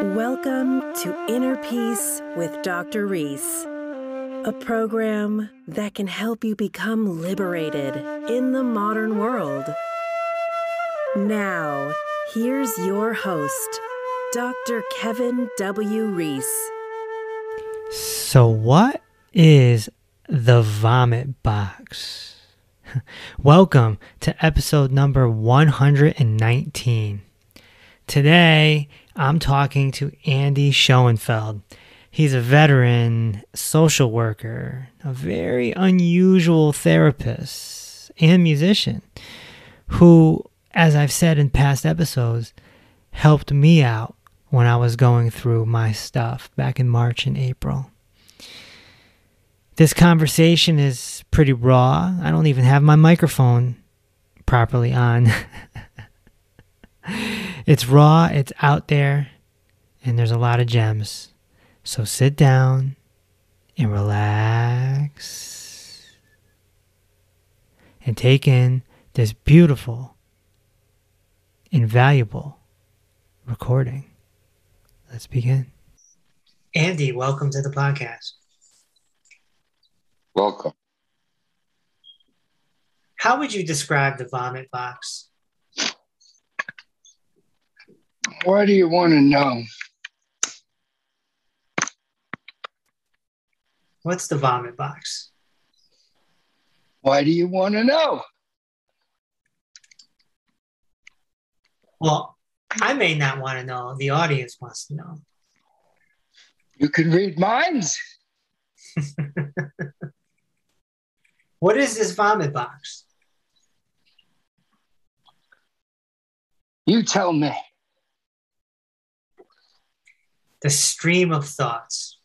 Welcome to Inner Peace with Dr. Reese, a program that can help you become liberated in the modern world. Now, here's your host, Dr. Kevin W. Reese. So, what is the vomit box? Welcome to episode number 119. Today, I'm talking to Andy Schoenfeld. He's a veteran social worker, a very unusual therapist, and musician who, as I've said in past episodes, helped me out when I was going through my stuff back in March and April. This conversation is pretty raw. I don't even have my microphone properly on. it's raw, it's out there, and there's a lot of gems. So sit down and relax and take in this beautiful, invaluable recording. Let's begin. Andy, welcome to the podcast. Welcome. How would you describe the vomit box? Why do you want to know? What's the vomit box? Why do you want to know? Well, I may not want to know. The audience wants to know. You can read minds. What is this vomit box? You tell me. The stream of thoughts.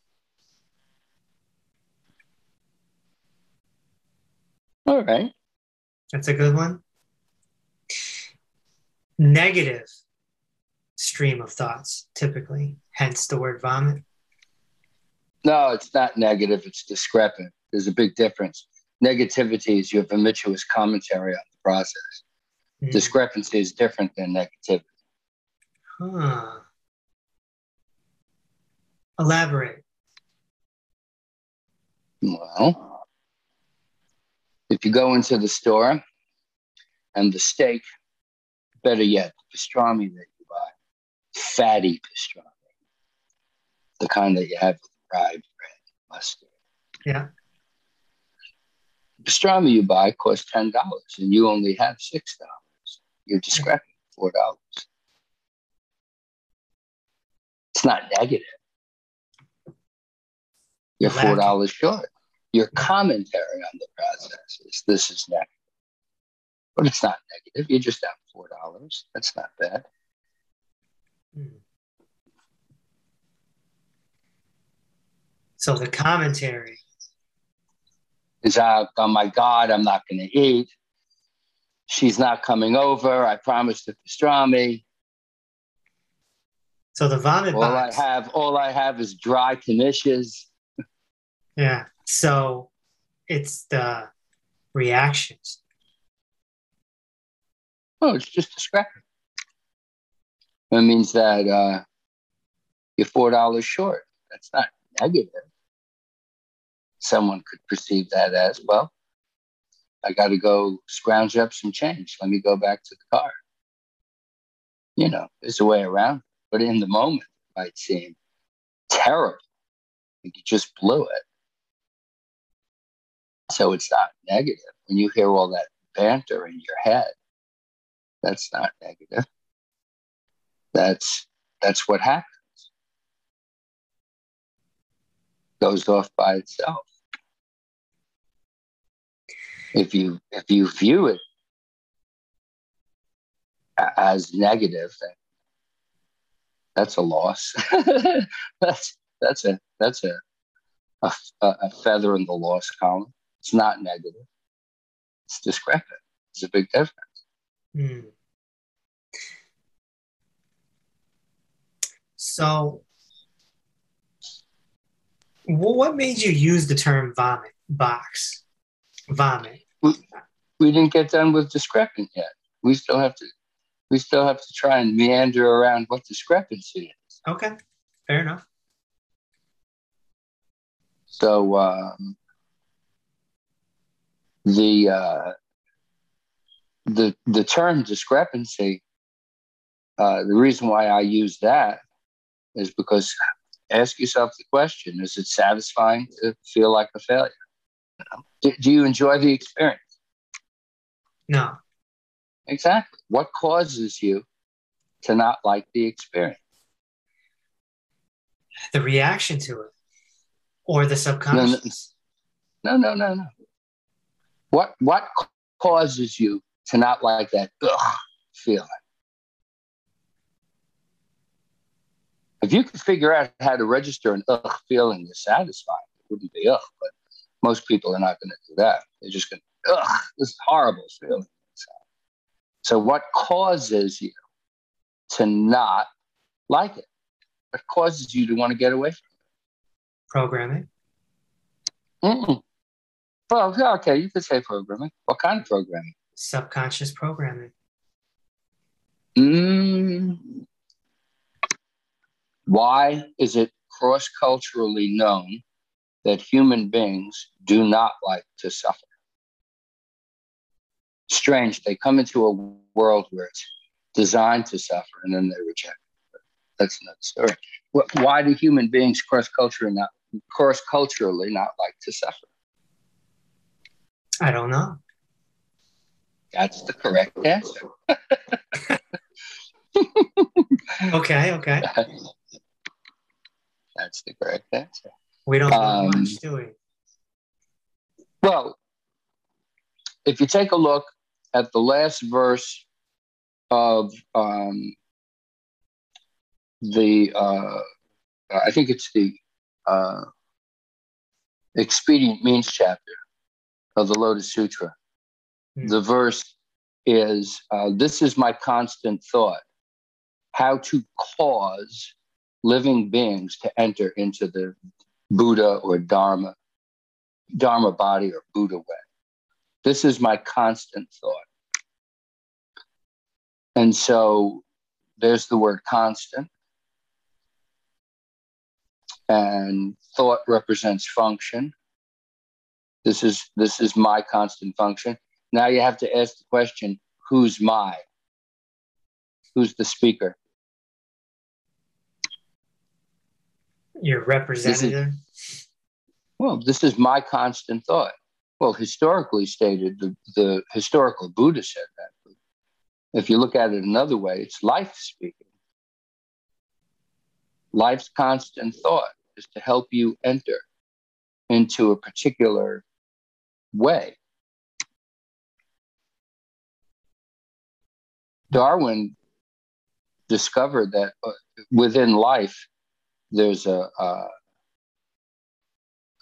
All right. That's a good one. Negative stream of thoughts, typically, hence the word vomit. No, it's not negative, it's discrepant. There's a big difference negativity is you have commentary on the process. Mm. Discrepancy is different than negativity. Huh. Elaborate. Well, if you go into the store and the steak, better yet, the pastrami that you buy, fatty pastrami, the kind that you have with rye bread, mustard. Yeah The pastrami you buy costs ten dollars, and you only have six dollars. You're just discrepant four dollars. It's not negative. You're four dollars short. Your commentary on the process is this is negative, but it's not negative. You just have four dollars. That's not bad. Hmm. So the commentary is out, oh my God, I'm not going to eat. She's not coming over. I promised the pastrami. So the vomit all box. I have, all I have is dry knishes. Yeah. So it's the reactions. Oh, it's just discrepant. That means that uh, you're four dollars short. That's not negative someone could perceive that as well. I got to go scrounge up some change. Let me go back to the car. You know, there's a way around, but in the moment, it might seem terrible. Like you just blew it. So it's not negative. When you hear all that banter in your head, that's not negative. That's that's what happens. Goes off by itself if you if you view it as negative, then that's a loss. that's that's a that's a, a, a feather in the loss column. It's not negative. It's discrepant. It's a big difference. Mm. So, well, what made you use the term vomit box? Vomit we, we didn't get done with discrepant yet. We still have to we still have to try and meander around what discrepancy is. Okay, fair enough. So um, the uh, the the term discrepancy. Uh, the reason why I use that is because ask yourself the question: Is it satisfying to feel like a failure? Do, do you enjoy the experience? No. Exactly. What causes you to not like the experience? The reaction to it or the subconscious? No, no, no, no. What what causes you to not like that ugh feeling? If you could figure out how to register an ugh feeling is satisfying, it wouldn't be ugh, but most people are not going to do that. They're just going, ugh, this horrible feeling. So, what causes you to not like it? What causes you to want to get away from it? Programming. Mm-mm. Well, yeah, okay, you could say programming. What kind of programming? Subconscious programming. Mm. Why is it cross culturally known that human beings do not like to suffer? Strange, they come into a world where it's designed to suffer and then they reject it. That's another story. Why do human beings cross culturally not cross culturally not like to suffer? I don't know. That's the correct answer. okay, okay. That's the correct answer. We don't know um, much, do we? Well, if you take a look at the last verse of um, the, uh, I think it's the uh, expedient means chapter of the Lotus Sutra. Mm. The verse is uh, This is my constant thought how to cause living beings to enter into the Buddha or Dharma, Dharma body or Buddha way. This is my constant thought. And so there's the word constant. And thought represents function. This is this is my constant function. Now you have to ask the question, who's my? Who's the speaker? Your representative? This is, well, this is my constant thought. Well, historically stated, the, the historical Buddha said that. If you look at it another way, it's life speaking. Life's constant thought is to help you enter into a particular way. Darwin discovered that uh, within life, there's a, a,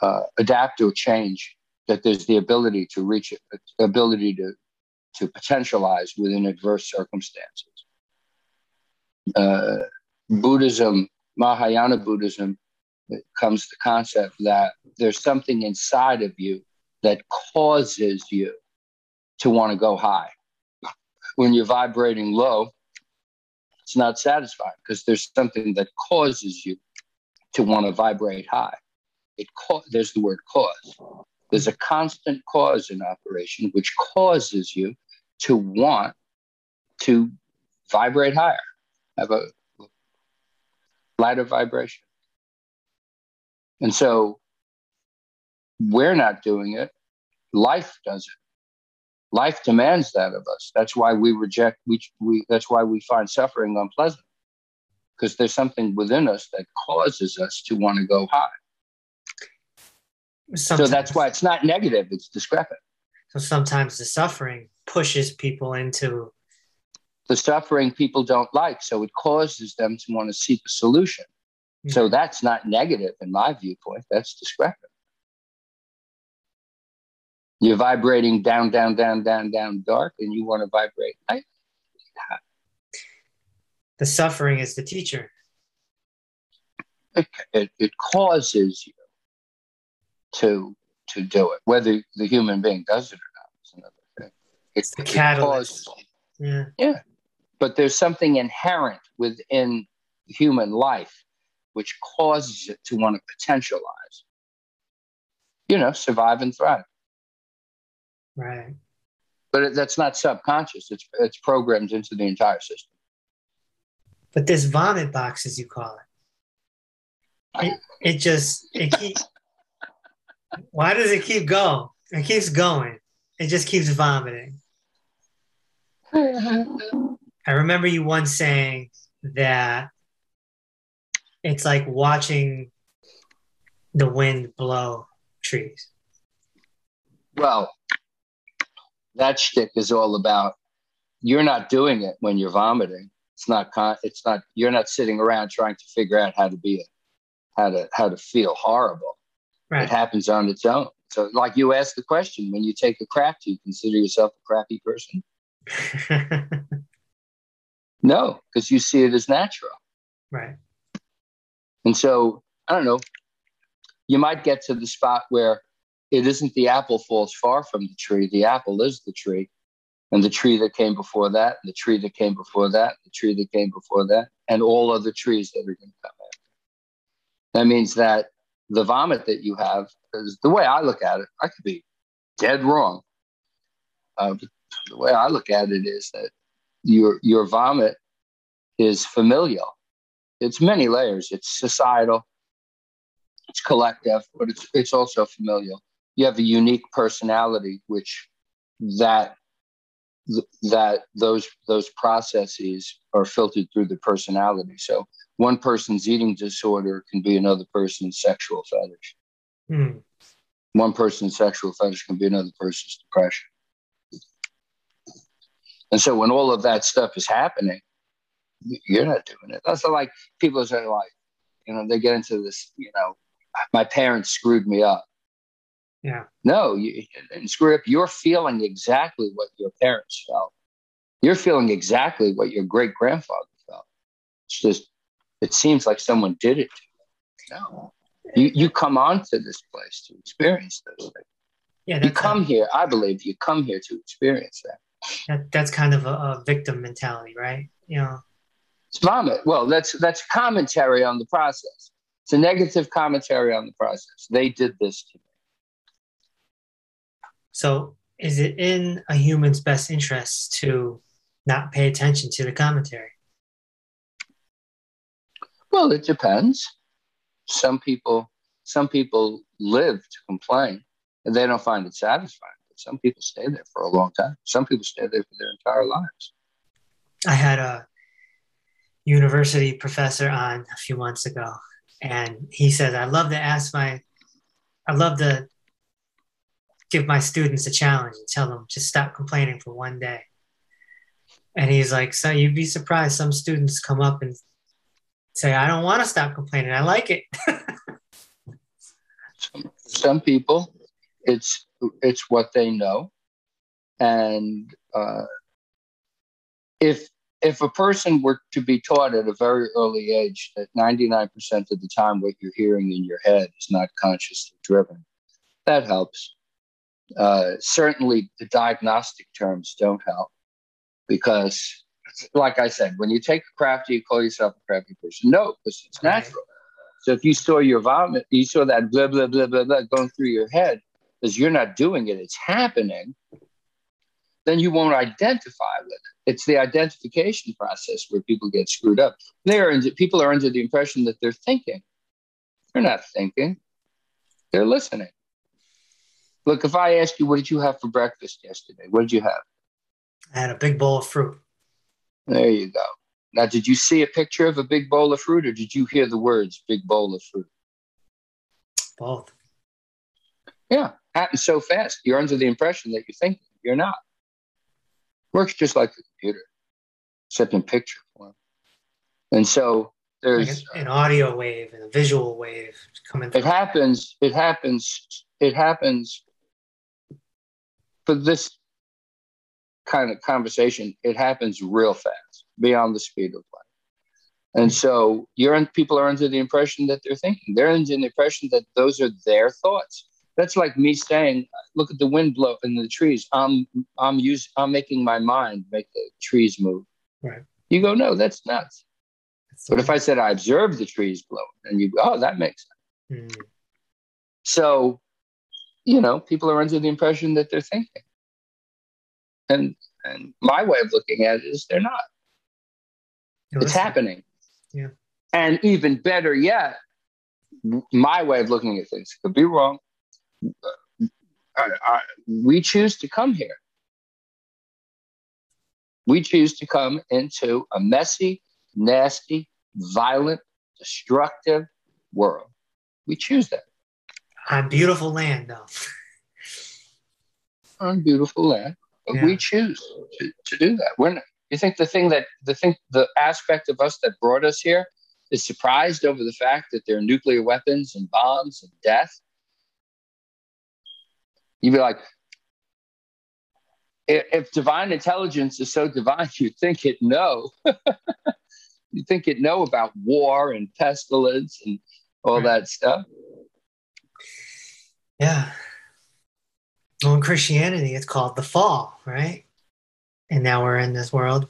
a adapt or change, that there's the ability to reach, it, ability to, to potentialize within adverse circumstances. Uh, Buddhism, Mahayana Buddhism, comes the concept that there's something inside of you that causes you to want to go high. When you're vibrating low, it's not satisfying because there's something that causes you to want to vibrate high. It there's the word cause. There's a constant cause in operation which causes you to want to vibrate higher, have a lighter vibration. And so we're not doing it. Life does it. Life demands that of us. That's why we reject. We, we that's why we find suffering unpleasant, because there's something within us that causes us to want to go high. Sometimes, so that's why it's not negative; it's discrepant. So sometimes the suffering pushes people into the suffering people don't like, so it causes them to want to seek a solution. Mm-hmm. So that's not negative in my viewpoint. That's discrepant. You're vibrating down, down, down, down, down, dark, and you want to vibrate light. The suffering is the teacher. It, it, it, causes you to to do it. Whether the human being does it or not is another thing. It's the catalyst. yeah. Yeah. But there's something inherent within human life, which causes it to want to potentialize. You know, survive and thrive. Right. But that's not subconscious. It's it's programmed into the entire system. But this vomit box, as you call it, it, it just it keep. why does it keep going? It keeps going. It just keeps vomiting. I remember you once saying that it's like watching the wind blow trees. Well, that shtick is all about you're not doing it when you're vomiting. It's not con- it's not you're not sitting around trying to figure out how to be it, how to how to feel horrible. Right. It happens on its own. So like you asked the question, when you take a crap, do you consider yourself a crappy person? no, because you see it as natural. Right. And so I don't know. You might get to the spot where it isn't the apple falls far from the tree. The apple is the tree. And the tree that came before that, the tree that came before that, the tree that came before that, and all other trees that are going to come after. That means that the vomit that you have is the way I look at it. I could be dead wrong. Uh, the way I look at it is that your your vomit is familial. It's many layers. It's societal, it's collective, but it's it's also familial you have a unique personality, which that that those those processes are filtered through the personality. So one person's eating disorder can be another person's sexual fetish. Mm. One person's sexual fetish can be another person's depression. And so when all of that stuff is happening, you're not doing it. That's like people say like, you know, they get into this, you know, my parents screwed me up. Yeah. No, you, and screw up. You're feeling exactly what your parents felt. You're feeling exactly what your great grandfather felt. It's just, it seems like someone did it to you. No. You, you come onto this place to experience those things. Yeah, you come a, here. I believe you come here to experience that. that that's kind of a, a victim mentality, right? You know, it's vomit. Well, that's that's commentary on the process. It's a negative commentary on the process. They did this to me. So, is it in a human's best interest to not pay attention to the commentary? Well, it depends. Some people, some people live to complain, and they don't find it satisfying. But some people stay there for a long time. Some people stay there for their entire lives. I had a university professor on a few months ago, and he said, "I love to ask my, I love to give my students a challenge and tell them just stop complaining for one day. And he's like, so you'd be surprised. Some students come up and say, I don't want to stop complaining. I like it. some, some people, it's it's what they know, and uh, if if a person were to be taught at a very early age that 99% of the time what you're hearing in your head is not consciously driven, that helps. Uh, certainly, the diagnostic terms don't help because, like I said, when you take a crafty, you call yourself a crafty person. No, because it's natural. So if you saw your vomit, you saw that blah blah blah blah blah going through your head because you're not doing it; it's happening. Then you won't identify with it. It's the identification process where people get screwed up. They are people are under the impression that they're thinking. They're not thinking; they're listening. Look, if I ask you, what did you have for breakfast yesterday? What did you have? I had a big bowl of fruit. There you go. Now, did you see a picture of a big bowl of fruit or did you hear the words big bowl of fruit? Both. Yeah, happens so fast. You're under the impression that you think. You're not. Works just like the computer, except in picture form. And so there's like an audio wave and a visual wave coming. Through. It happens. It happens. It happens for this kind of conversation, it happens real fast, beyond the speed of light. And so you're in, people are under the impression that they're thinking. They're under the impression that those are their thoughts. That's like me saying, "Look at the wind blow in the trees. I'm I'm using I'm making my mind make the trees move." Right. You go, "No, that's nuts." But if I said I observed the trees blowing, and you go, oh, that makes sense. Mm. So, you know, people are under the impression that they're thinking. And and my way of looking at it is they're not. You're it's happening. Yeah. And even better yet, my way of looking at things could be wrong. I, I, we choose to come here. We choose to come into a messy, nasty, violent, destructive world. We choose that. On beautiful land, though. On beautiful land. But yeah. we choose to, to do that. We're not, you think the thing that the thing the aspect of us that brought us here is surprised over the fact that there are nuclear weapons and bombs and death? You'd be like, if divine intelligence is so divine, you'd think it know. you think it know about war and pestilence and all right. that stuff. Yeah. Well, in Christianity, it's called the fall, right? And now we're in this world.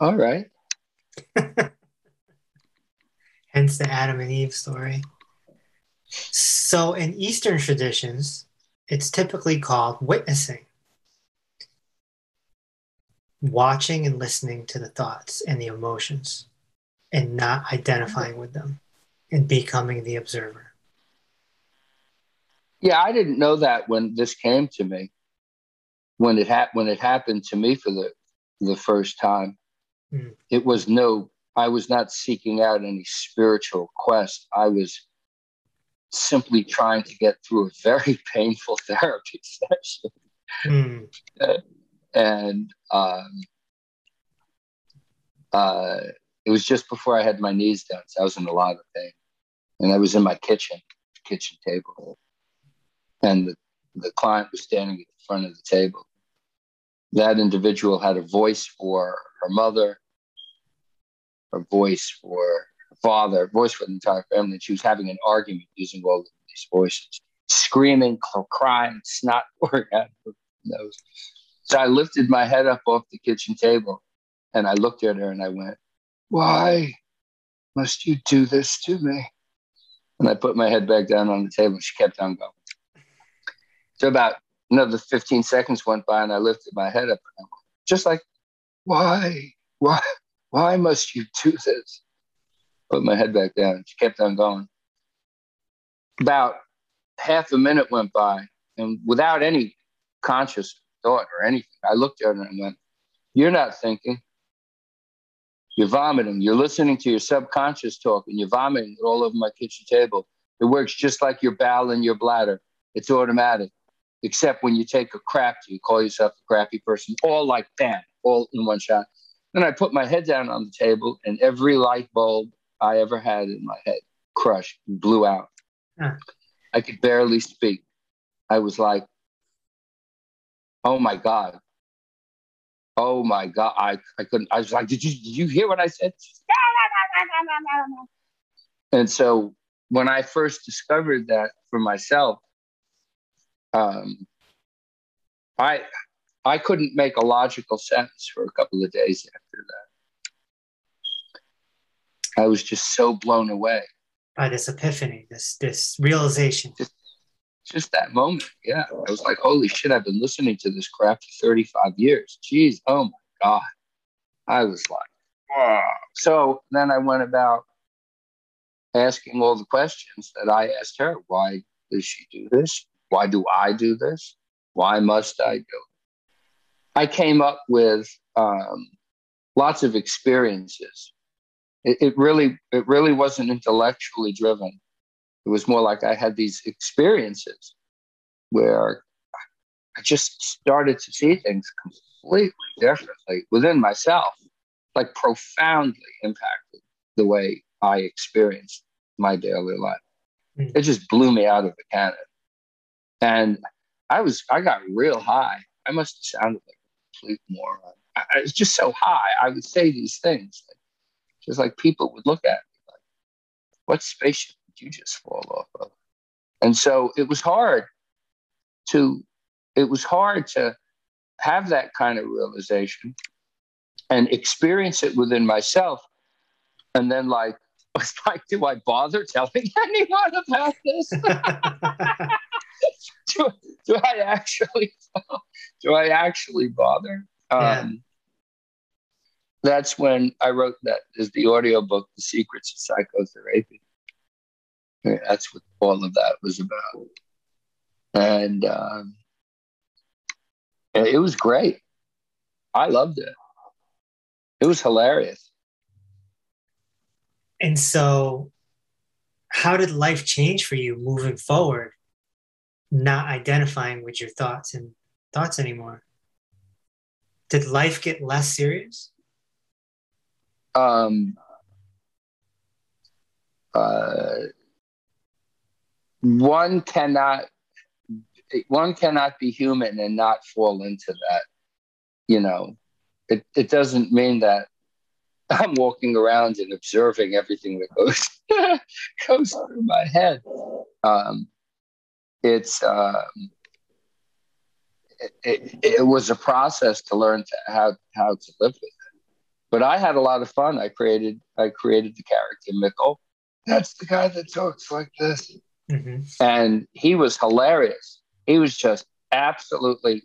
All right. Hence the Adam and Eve story. So, in Eastern traditions, it's typically called witnessing watching and listening to the thoughts and the emotions and not identifying with them and becoming the observer. Yeah, I didn't know that when this came to me. When it happened when it happened to me for the the first time. Mm. It was no I was not seeking out any spiritual quest. I was simply trying to get through a very painful therapy session. Mm. and um, uh, it was just before I had my knees done, so I was in a lot of pain. And I was in my kitchen, kitchen table, and the, the client was standing at the front of the table. That individual had a voice for her mother, a voice for her father, a voice for the entire family. And she was having an argument using all of these voices, screaming, crying, snot pouring out of her nose. So I lifted my head up off the kitchen table and I looked at her and I went, Why must you do this to me? And I put my head back down on the table. She kept on going. So about another 15 seconds went by and I lifted my head up and I went, just like, Why? Why? Why must you do this? Put my head back down. She kept on going. About half a minute went by, and without any conscious thought or anything. I looked at her and went, You're not thinking. You're vomiting. You're listening to your subconscious talk and you're vomiting all over my kitchen table. It works just like your bowel and your bladder. It's automatic, except when you take a crap, you call yourself a crappy person, all like that, all in one shot. Then I put my head down on the table and every light bulb I ever had in my head crushed, blew out. Huh. I could barely speak. I was like, oh my God. Oh my God. I, I couldn't, I was like, did you, did you hear what I said? And so when I first discovered that for myself, um, I, I couldn't make a logical sentence for a couple of days after that. I was just so blown away by this epiphany, this this realization. Just, just that moment. Yeah. I was like, holy shit, I've been listening to this crap for 35 years. Jeez, oh my God. I was like, wow. So then I went about asking all the questions that I asked her. Why does she do this? Why do I do this? Why must I do it? I came up with um, lots of experiences. It, it really, it really wasn't intellectually driven. It was more like I had these experiences where I just started to see things completely differently within myself, like profoundly impacted the way I experienced my daily life. Mm. It just blew me out of the cannon. And I was, I got real high. I must have sounded like a complete moron. I, I was just so high. I would say these things. Just like people would look at me like, what spaceship did you just fall off of. And so it was hard to it was hard to have that kind of realization and experience it within myself. And then, like, like, do I bother telling anyone about this? do, do I actually do I actually bother? Yeah. Um, that's when I wrote that is the audio book, The Secrets of Psychotherapy. Yeah, That's what all of that was about. And um, and it was great. I loved it. It was hilarious. And so, how did life change for you moving forward, not identifying with your thoughts and thoughts anymore? Did life get less serious? um, uh, one cannot one cannot be human and not fall into that you know it, it doesn't mean that i'm walking around and observing everything that goes goes through my head um, it's um, it, it, it was a process to learn to how how to live with it but I had a lot of fun. I created I created the character Mikel. That's the guy that talks like this, hmm and he was hilarious. He was just absolutely,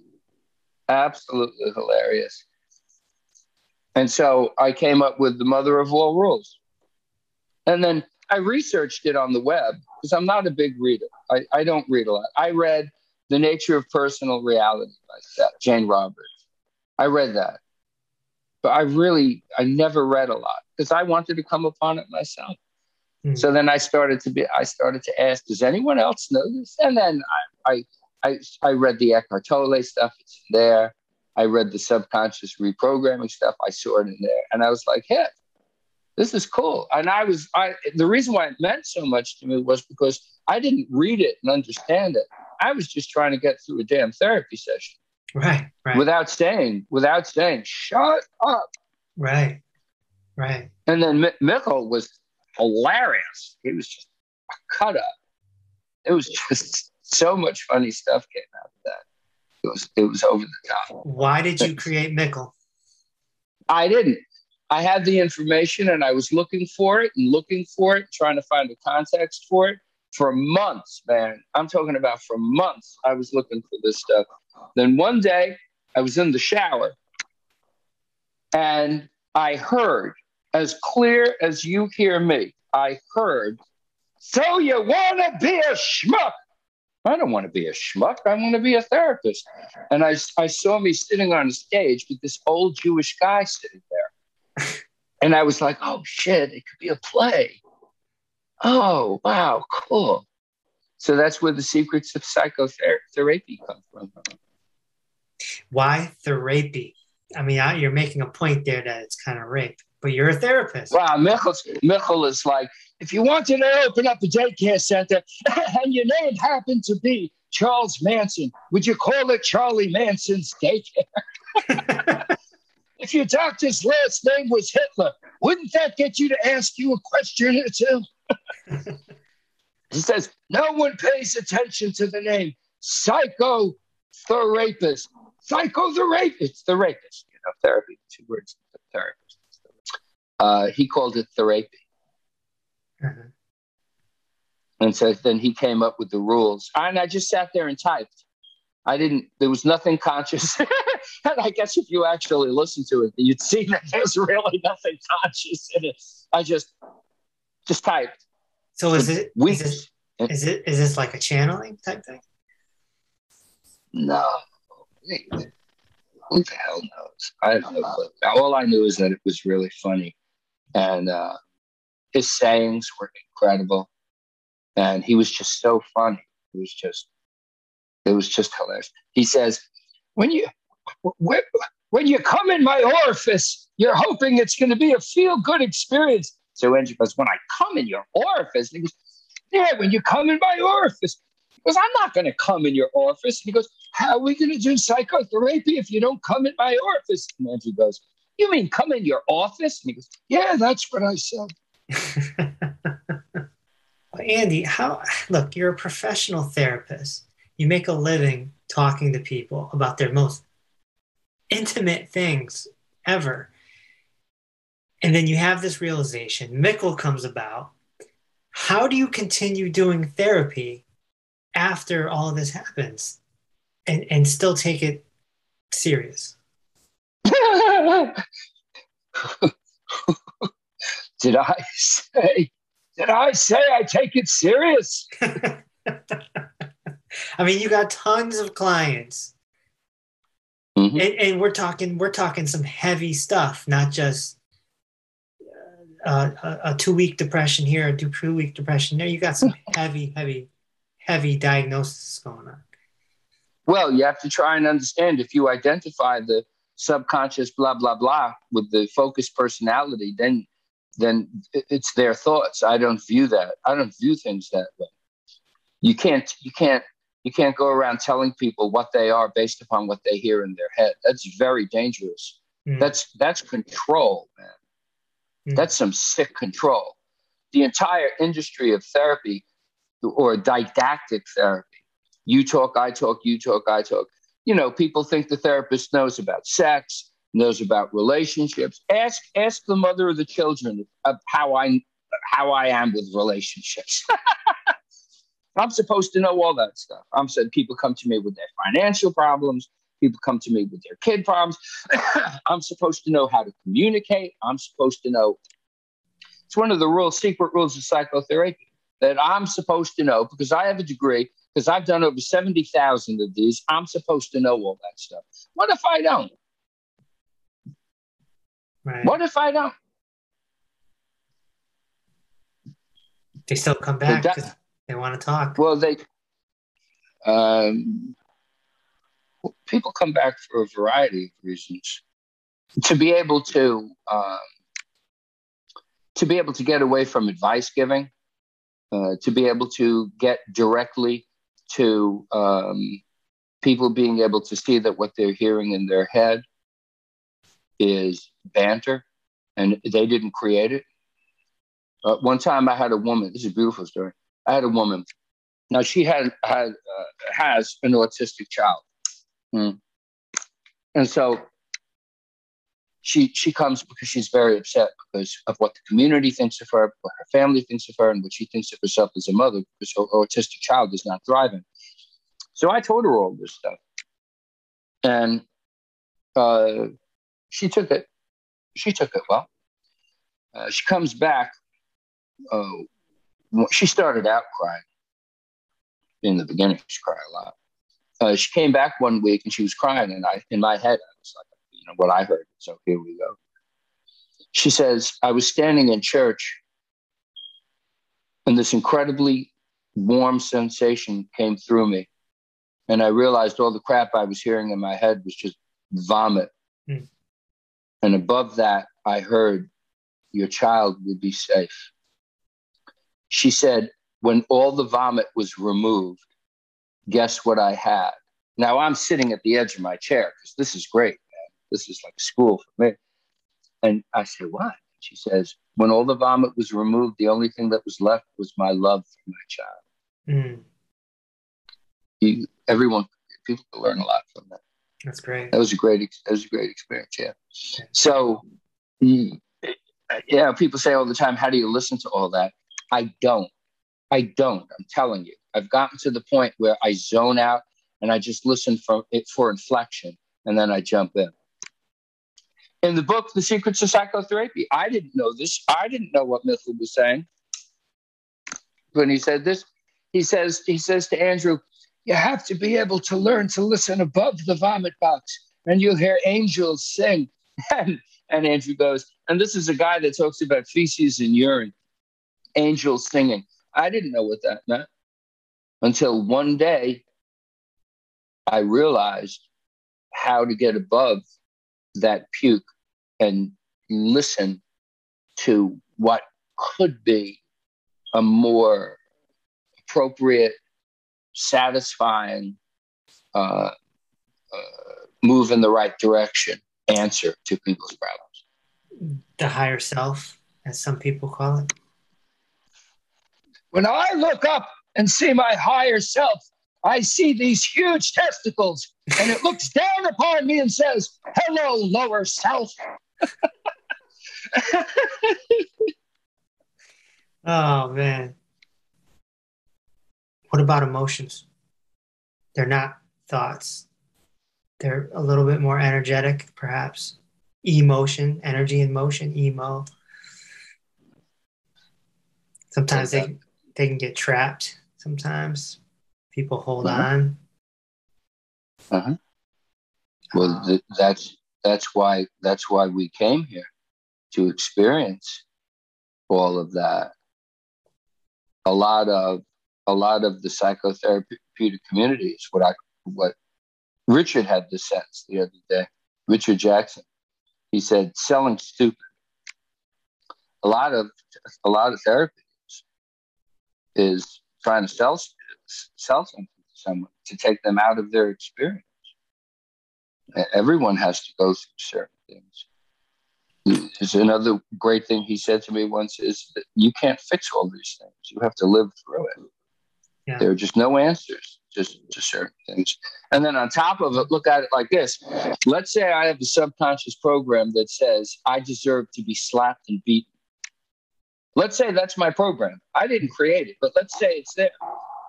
absolutely hilarious. And so I came up with the mother of all rules, and then I researched it on the web because I'm not a big reader. I, I don't read a lot. I read The Nature of Personal Reality by Jane Roberts. I read that but I really I never read a lot because I wanted to come upon it myself. Mm. So then I started to be I started to ask, does anyone else know this? And then I I I, I read the Eckhart Tolle stuff. It's there. I read the subconscious reprogramming stuff. I saw it in there, and I was like, "Yeah, this is cool." And I was I the reason why it meant so much to me was because I didn't read it and understand it. I was just trying to get through a damn therapy session Right, right, without saying without saying shut up. right, right. And then Mi- Mikel was hilarious. He was just a cut up. It was just so much funny stuff came out of that. It was it was over the top. Why did you create Mikel? I didn't. I had the information and I was looking for it and looking for it, trying to find a context for it for months, man. I'm talking about for months. I was looking for this stuff. Then one day I was in the shower and I heard, as clear as you hear me, I heard, So you want to be a schmuck? I don't want to be a schmuck. I want to be a therapist. And I, I saw me sitting on a stage with this old Jewish guy sitting there. And I was like, oh shit, it could be a play. Oh, wow, cool. So that's where the secrets of psychotherapy come from. Why therapy? I mean, you're making a point there that it's kind of rape, but you're a therapist. Wow, Mikel, Mikel is like, if you wanted to open up a daycare center and your name happened to be Charles Manson, would you call it Charlie Manson's daycare? if your doctor's last name was Hitler, wouldn't that get you to ask you a question or two? he says, no one pays attention to the name psychotherapist. Psycho the rapist. It's the rapist, you know, therapy, two words, therapist. Uh, he called it therapy. Mhm. And so then he came up with the rules. And I just sat there and typed. I didn't, there was nothing conscious. and I guess if you actually listen to it, you'd see that there's really nothing conscious in it. I just, just typed. So is it Weeks. is it is it is this like a channeling type thing? No. Who the hell knows? I don't know. But all I knew is that it was really funny. And uh, his sayings were incredible. And he was just so funny. He was just, it was just hilarious. He says, when you, when, you come in my orifice, you're hoping it's going to be a feel good experience. So Andrew goes, when I come in your orifice, and he goes, yeah, when you come in my orifice. Goes, I'm not going to come in your orifice. And he goes, how are we going to do psychotherapy if you don't come in my orifice? And Andrew goes, you mean come in your office? And he goes, yeah, that's what I said. Andy, how look, you're a professional therapist. You make a living talking to people about their most intimate things ever. and then you have this realization. Mikel comes about. How do you continue doing therapy after all of this happens, and and still take it serious? did I say? Did I say I take it serious? I mean, you got tons of clients, Mhm. and, and we're talking we're talking some heavy stuff, not just uh, a, a two week depression here, a two week depression there. You got some heavy, heavy, heavy diagnosis going on. Well, you have to try and understand if you identify the subconscious blah blah blah with the focused personality, then then it's their thoughts. I don't view that. I don't view things that way. You can't you can't you can't go around telling people what they are based upon what they hear in their head. That's very dangerous. Mm. That's that's control, man. Mm. That's some sick control. The entire industry of therapy or didactic therapy. You talk, I talk, you talk, I talk. You know, people think the therapist knows about sex, knows about relationships. Ask ask the mother of the children of how I how I am with relationships. I'm supposed to know all that stuff. I'm said people come to me with their financial problems. People come to me with their kid problems. I'm supposed to know how to communicate. I'm supposed to know. It's one of the real secret rules of psychotherapy that I'm supposed to know because I have a degree, because I've done over 70,000 of these. I'm supposed to know all that stuff. What if I don't? Right. What if I don't? They still come back that- they want to talk. Well, they, um, people come back for a variety of reasons. To be able to, um, to be able to get away from advice giving, uh, to be able to get directly to um, people being able to see that what they're hearing in their head is banter, and they didn't create it. Uh, one time, I had a woman. This is a beautiful story. I had a woman. Now she had had uh, has an autistic child, Hmm. and so she she comes because she's very upset because of what the community thinks of her, what her family thinks of her, and what she thinks of herself as a mother because her autistic child is not thriving. So I told her all this stuff, and uh, she took it. She took it well. Uh, she comes back. Uh, she started out crying in the beginning. She cried a lot. Uh, she came back one week and she was crying, and I, in my head, I was like, you know, what I heard. So here we go. She says, I was standing in church, and this incredibly warm sensation came through me, and I realized all the crap I was hearing in my head was just vomit. Hmm. And above that, I heard, Your child will be safe. She said, When all the vomit was removed, guess what I had? Now I'm sitting at the edge of my chair because this is great, man. This is like school for me. And I say, What? She says, When all the vomit was removed, the only thing that was left was my love for my child. Mm, You, everyone, people can learn a lot from that. that's great. that was a great that was a great experience yeah so yeah people say all the time how do you listen to all that i don't. I don't i'm telling you. I've gotten to the point where i zone out and i just listen for it for inflection and then i jump in. In the book the secrets of psychotherapy i didn't know this. I didn't know what mifflin was saying. When he said this he says he says to andrew you have to be able to learn to listen above the vomit box and you'll hear angels sing. And, and andrew goes and this is a guy that talks about feces and urine angels singing i didn't know what that meant until one day i realized how to get above that puke and listen to what could be a more appropriate satisfying uh, uh, move in the right direction answer to people's problems. The higher self, as some people call it. When I look up and see my higher self, I see these huge testicles, and it looks down upon me and says, Hello, lower self. oh man. What about emotions? They're not thoughts. They're a little bit more energetic, perhaps. Emotion, energy in motion, emo. Sometimes they they can get trapped. Sometimes people hold Uh-huh. on. Uh-huh. Well, th- that's that's why that's why we came here to experience all of that. A lot of a lot of the psychotherapeutic community is what I what Richard had this sense the other day. Richard Jackson, he said, selling stupid. A lot of a lot of therapy is, trying to sell sell something to someone to take them out of their experience. Everyone has to go through certain things. There's another great thing he said to me once is that you can't fix all these things. You have to live through it. Yeah. There are just no answers just to certain things. And then on top of it, look at it like this. Let's say I have a subconscious program that says I deserve to be slapped and beaten. Let's say that's my program. I didn't create it, but let's say it's there.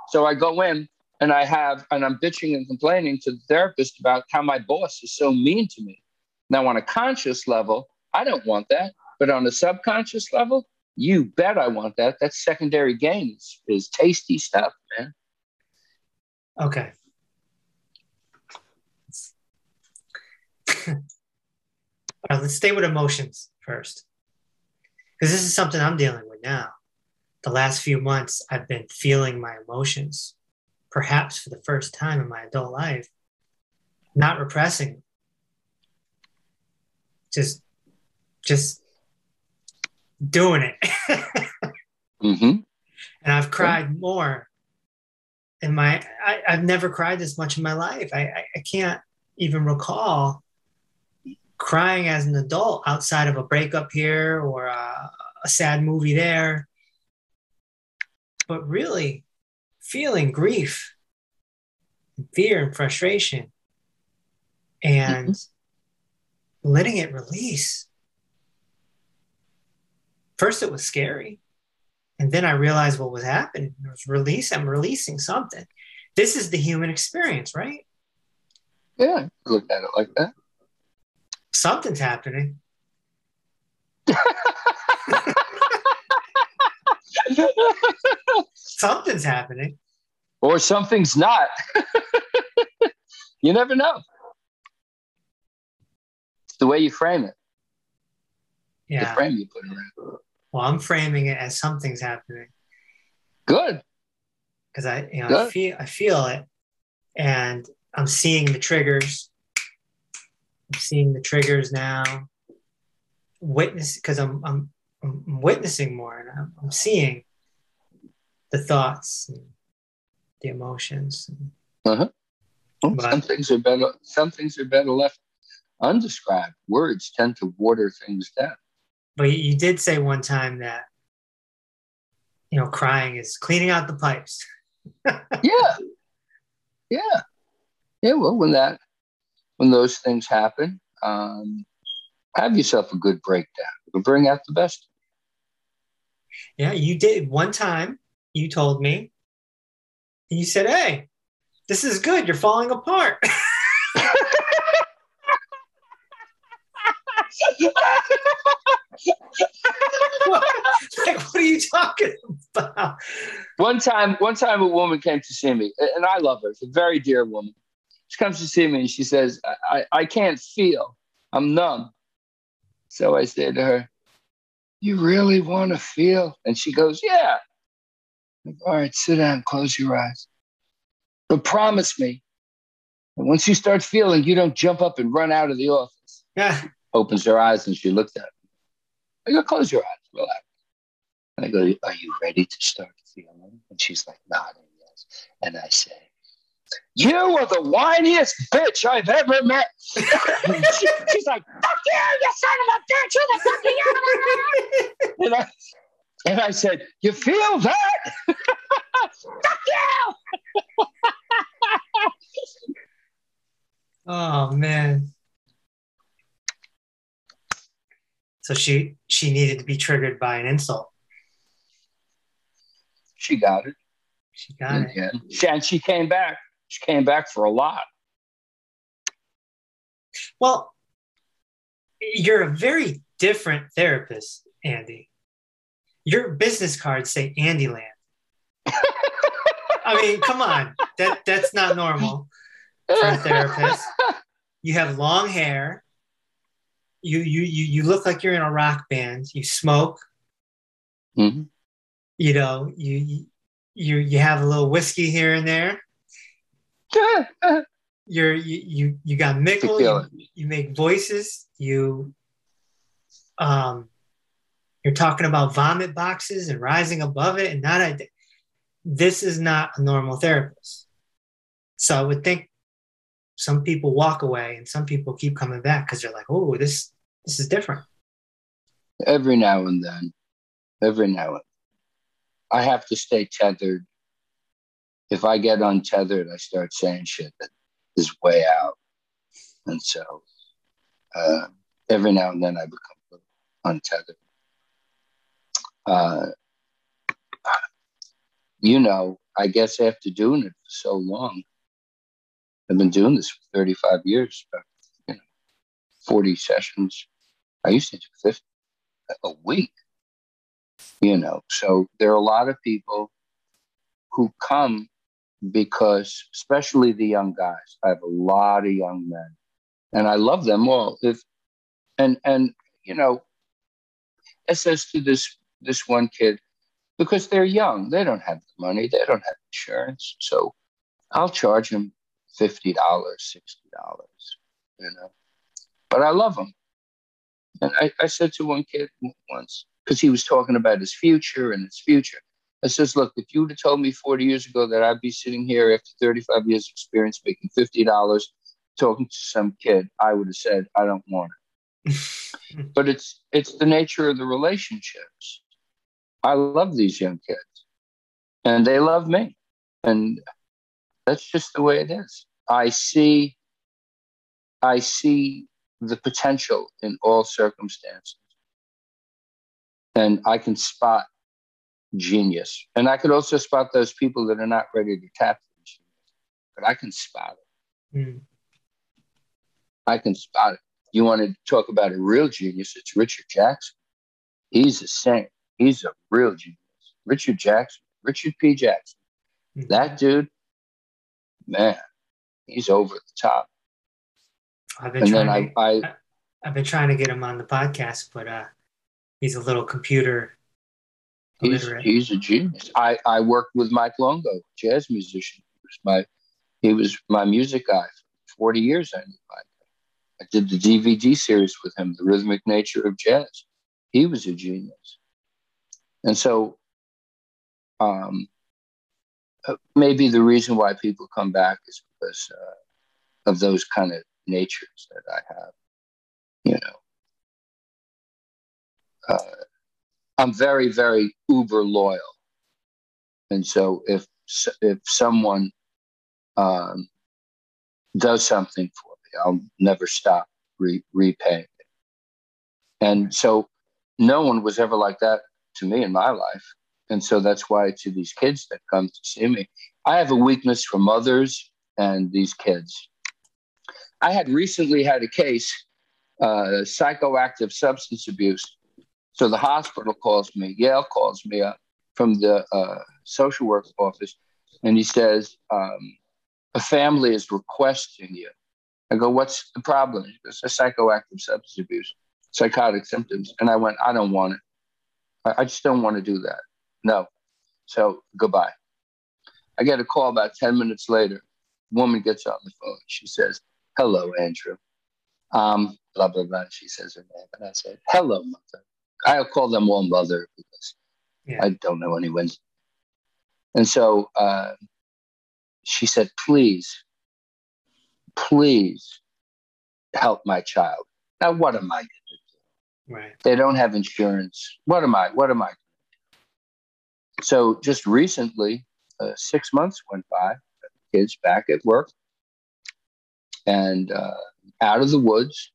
So I go in and I have, and I'm bitching and complaining to the therapist about how my boss is so mean to me. Now, on a conscious level, I don't want that. But on a subconscious level, you bet I want that. That's secondary gain. Is, is tasty stuff, man. Okay. All right, let's stay with emotions first. Because this is something I'm dealing with now. The last few months, I've been feeling my emotions, perhaps for the first time in my adult life, not repressing, just, just doing it. Mm-hmm. and I've cried more in my I, I've never cried this much in my life. I, I, I can't even recall crying as an adult outside of a breakup here or a, a sad movie there. But really feeling grief, and fear, and frustration, and mm-hmm. letting it release. First, it was scary. And then I realized what was happening. It was release. I'm releasing something. This is the human experience, right? Yeah, look at it like that. Something's happening. Something's happening. or something's not. you never know. It's the way you frame it, the Yeah. frame you put around. Well, I'm framing it as something's happening Good. because I, you know, I feel, I feel it, and I'm seeing the triggers. I'm seeing the triggers now. Witness because I'm, I'm I'm witnessing more, and I'm, I'm seeing the thoughts, and the emotions. Uh-huh. Well, But- some things are better. Some things are better left undescribed. Words tend to water things down. But you did say one time that you know crying is cleaning out the pipes. Yeah, yeah, yeah. Well, when that, when those things happen, um, have yourself a good breakdown. It'll bring out the best. Yeah, you did one time. You told me. You said, "Hey, this is good. You're falling apart." what, like, what are you talking about? One time, one time, a woman came to see me, and I love her. It's a very dear woman. She comes to see me, and she says, "I, I can't feel. I'm numb." So I say to her, "You really want to feel?" And she goes, "Yeah." Like, All right, sit down, close your eyes, but promise me, that once you start feeling, you don't jump up and run out of the office. Yeah, Opens her eyes, and she looks at me. I go, "Close your eyes, relax." And I go, Are you ready to start feeling? And she's like, nodding, yes. And I say, You are the whiniest bitch I've ever met. She- she's like, Fuck you, you son of a bitch. Who the fuck are you? And I, and I said, You feel that? Fuck you. Oh man. So she she needed to be triggered by an insult. She got it. She got it. Yeah. And she came back. She came back for a lot. Well, you're a very different therapist, Andy. Your business cards say Andyland. I mean, come on. That that's not normal for a therapist. You have long hair. You you you you look like you're in a rock band. You smoke. Mhm. You know, you you you have a little whiskey here and there. You're you you, you got Mikel. You, you make voices. You um you're talking about vomit boxes and rising above it and not a this is not a normal therapist. So I would think some people walk away and some people keep coming back because they're like, oh, this this is different. every now and then, every now and then, I have to stay tethered. If I get untethered, I start saying shit that is way out. And so uh, every now and then I become untethered. Uh, you know, I guess after doing it for so long, I've been doing this for 35 years, but, you know, 40 sessions. I used to do 50 a week. You know, so there are a lot of people who come because, especially the young guys. I have a lot of young men, and I love them all. If and and you know, it says to this this one kid because they're young, they don't have the money, they don't have insurance, so I'll charge them fifty dollars, sixty dollars. You know, but I love them. And I, I said to one kid once, because he was talking about his future and his future. I says, look, if you would have told me 40 years ago that I'd be sitting here after 35 years experience making $50 talking to some kid, I would have said, I don't want it. but it's it's the nature of the relationships. I love these young kids. And they love me. And that's just the way it is. I see I see the potential in all circumstances. And I can spot genius. And I could also spot those people that are not ready to tap the genius. But I can spot it. Mm. I can spot it. You want to talk about a real genius? It's Richard Jackson. He's a saint. He's a real genius. Richard Jackson, Richard P. Jackson. Mhm. That dude, man, he's over the top. I've been And then trying I, to, I I've been trying to get him on the podcast, but uh, he's a little computer he's, he's a genius. I, I worked with Mike Longo, jazz musician. He was my he was my music guy for 40 years. I knew Mike. I did the DVD series with him, The Rhythmic Nature of Jazz. He was a genius. And so um, uh, maybe the reason why people come back is because uh, of those kind of natures that I have. You know, uh, I'm very, very uber loyal, and so if if someone um, does something for me, I'll never stop re- repaying it. And so, no one was ever like that to me in my life, and so that's why to these kids that come to see me, I have a weakness for mothers and these kids. I had recently had a case, uh, psychoactive substance abuse. So the hospital calls me, Yale calls me up from the uh, social work office, and he says, um, a family is requesting you. I go, what's the problem? He goes, a psychoactive substance abuse, psychotic symptoms. And I went, I don't want it. I, I just don't want to do that. No. So goodbye. I get a call about 10 minutes later. Woman gets on the phone. She says, hello, Andrew. Um, blah, blah, blah. She says her name. And I said, hello, mother. I'll call them one mother because Yeah. I don't know any anyone's. And so uh, she said, please, please help my child. Now, what am I going to do? Right. They don't have insurance. What am I? What am I? So just recently, uh, six months went by. Kids back at work and uh, out of the woods,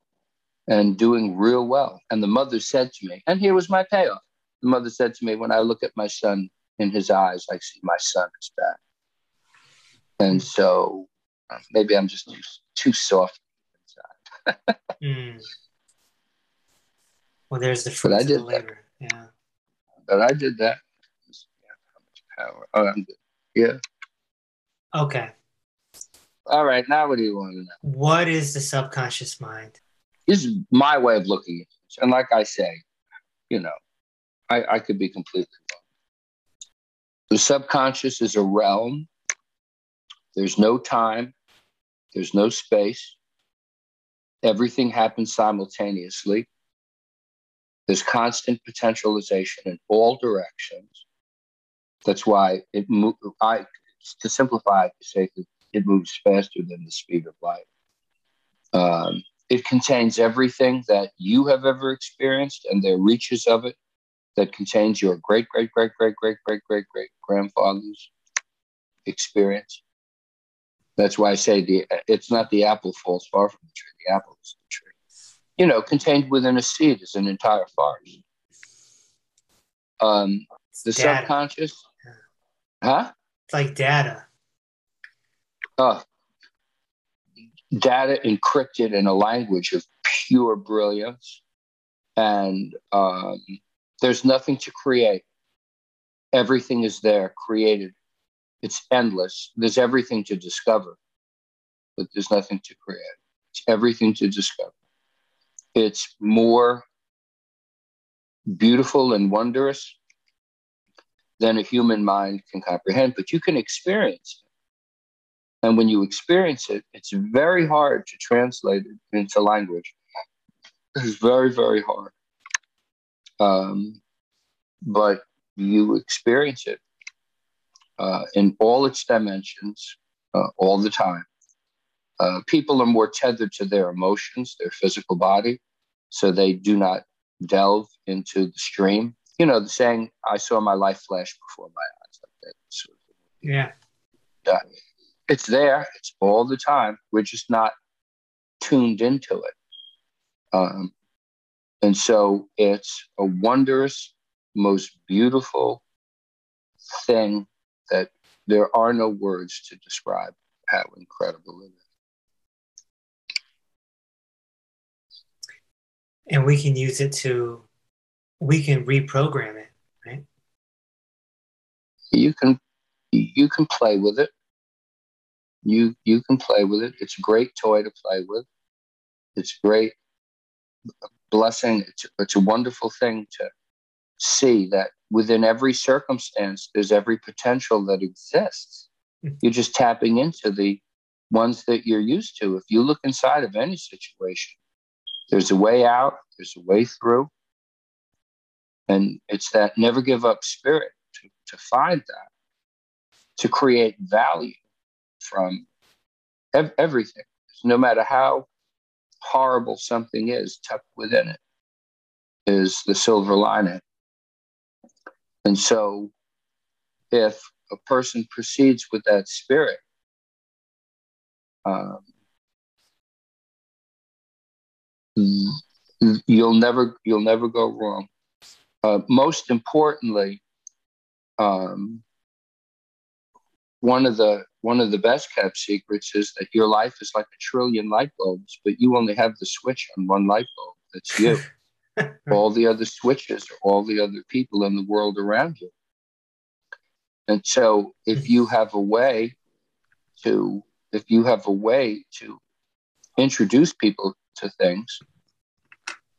and doing real well. And the mother said to me, and here was my payoff. The mother said to me, when I look at my son in his eyes, I see my son is back. And so uh, maybe I'm just too, too soft inside. mm. Well, there's the fruit of the labor. That. Yeah. But I did that. How much power? Oh, I'm good. Yeah. Okay. All right. Now, what do you want to know? What is the subconscious mind? Is my way of looking at it. And like I say, you know, I, I could be completely wrong. The subconscious is a realm. There's no time, there's no space. Everything happens simultaneously. There's constant potentialization in all directions. That's why it mo- I to simplify it to say that it moves faster than the speed of light. Um, it contains everything that you have ever experienced, and the reaches of it that contains your great, great, great, great, great, great, great, great grandfather's experience. That's why I say the it's not the apple falls far from the tree. The apple is the tree. You know, contained within a seed is an entire forest. Um, the data. subconscious, huh? It's like data. Uh, data encrypted in a language of pure brilliance, and um, there's nothing to create. Everything is there, created. It's endless. There's everything to discover, but there's nothing to create. It's everything to discover. It's more beautiful and wondrous than a human mind can comprehend, but you can experience. And when you experience it, it's very hard to translate it into language. It's very, very hard um, but you experience it uh, in all its dimensions uh, all the time. Uh, people are more tethered to their emotions, their physical body, so they do not delve into the stream. You know, the saying, I saw my life flash before my eyes. Like that. Yeah. It's there, it's all the time. We're just not tuned into it. Um, and so it's a wondrous, most beautiful thing that there are no words to describe how incredible it is. And we can use it to, we can reprogram it, right? You can, you can play with it. You you can play with it. It's a great toy to play with. It's a great blessing. It's, it's a wonderful thing to see that within every circumstance, there's every potential that exists. Hmm. You're just tapping into the ones that you're used to. If you look inside of any situation, there's a way out, there's a way through. And it's that never give up spirit to, to find that, to create value from ev- everything. No matter how horrible something is, tucked within it is the silver lining. And so, if a person proceeds with that spirit, um, you'll never you'll never go wrong. Uh, most importantly, um, one of the one of the best kept secrets is that your life is like a trillion light bulbs, but you only have the switch on one light bulb. That's you. all the other switches are all the other people in the world around you. And so if you have a way to if you have a way to introduce people to things,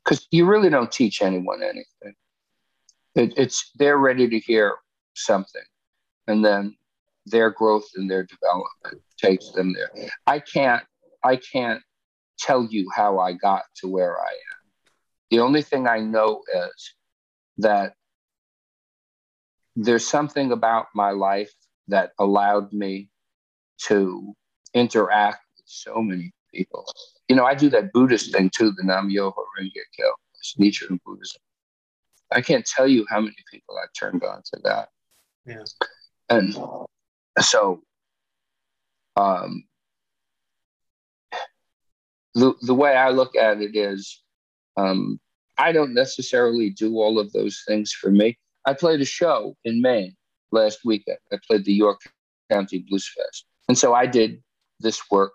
because you really don't teach anyone anything. It, it's they're ready to hear something, and then their growth and their development takes them there. I can't I can't tell you how I got to where I am. The only thing I know is that there's something about my life that allowed me to interact with so many people. You know, I do that Buddhist thing too, the Nam Myoho Renge Kyo, it's Nichiren Buddhism. I can't tell you how many people I've turned on to that. Yeah. And so um, the, the way I look at it is Um, I don't necessarily do all of those things for me. I played a show in Maine last weekend. I played the York County Blues Fest. And so I did this work,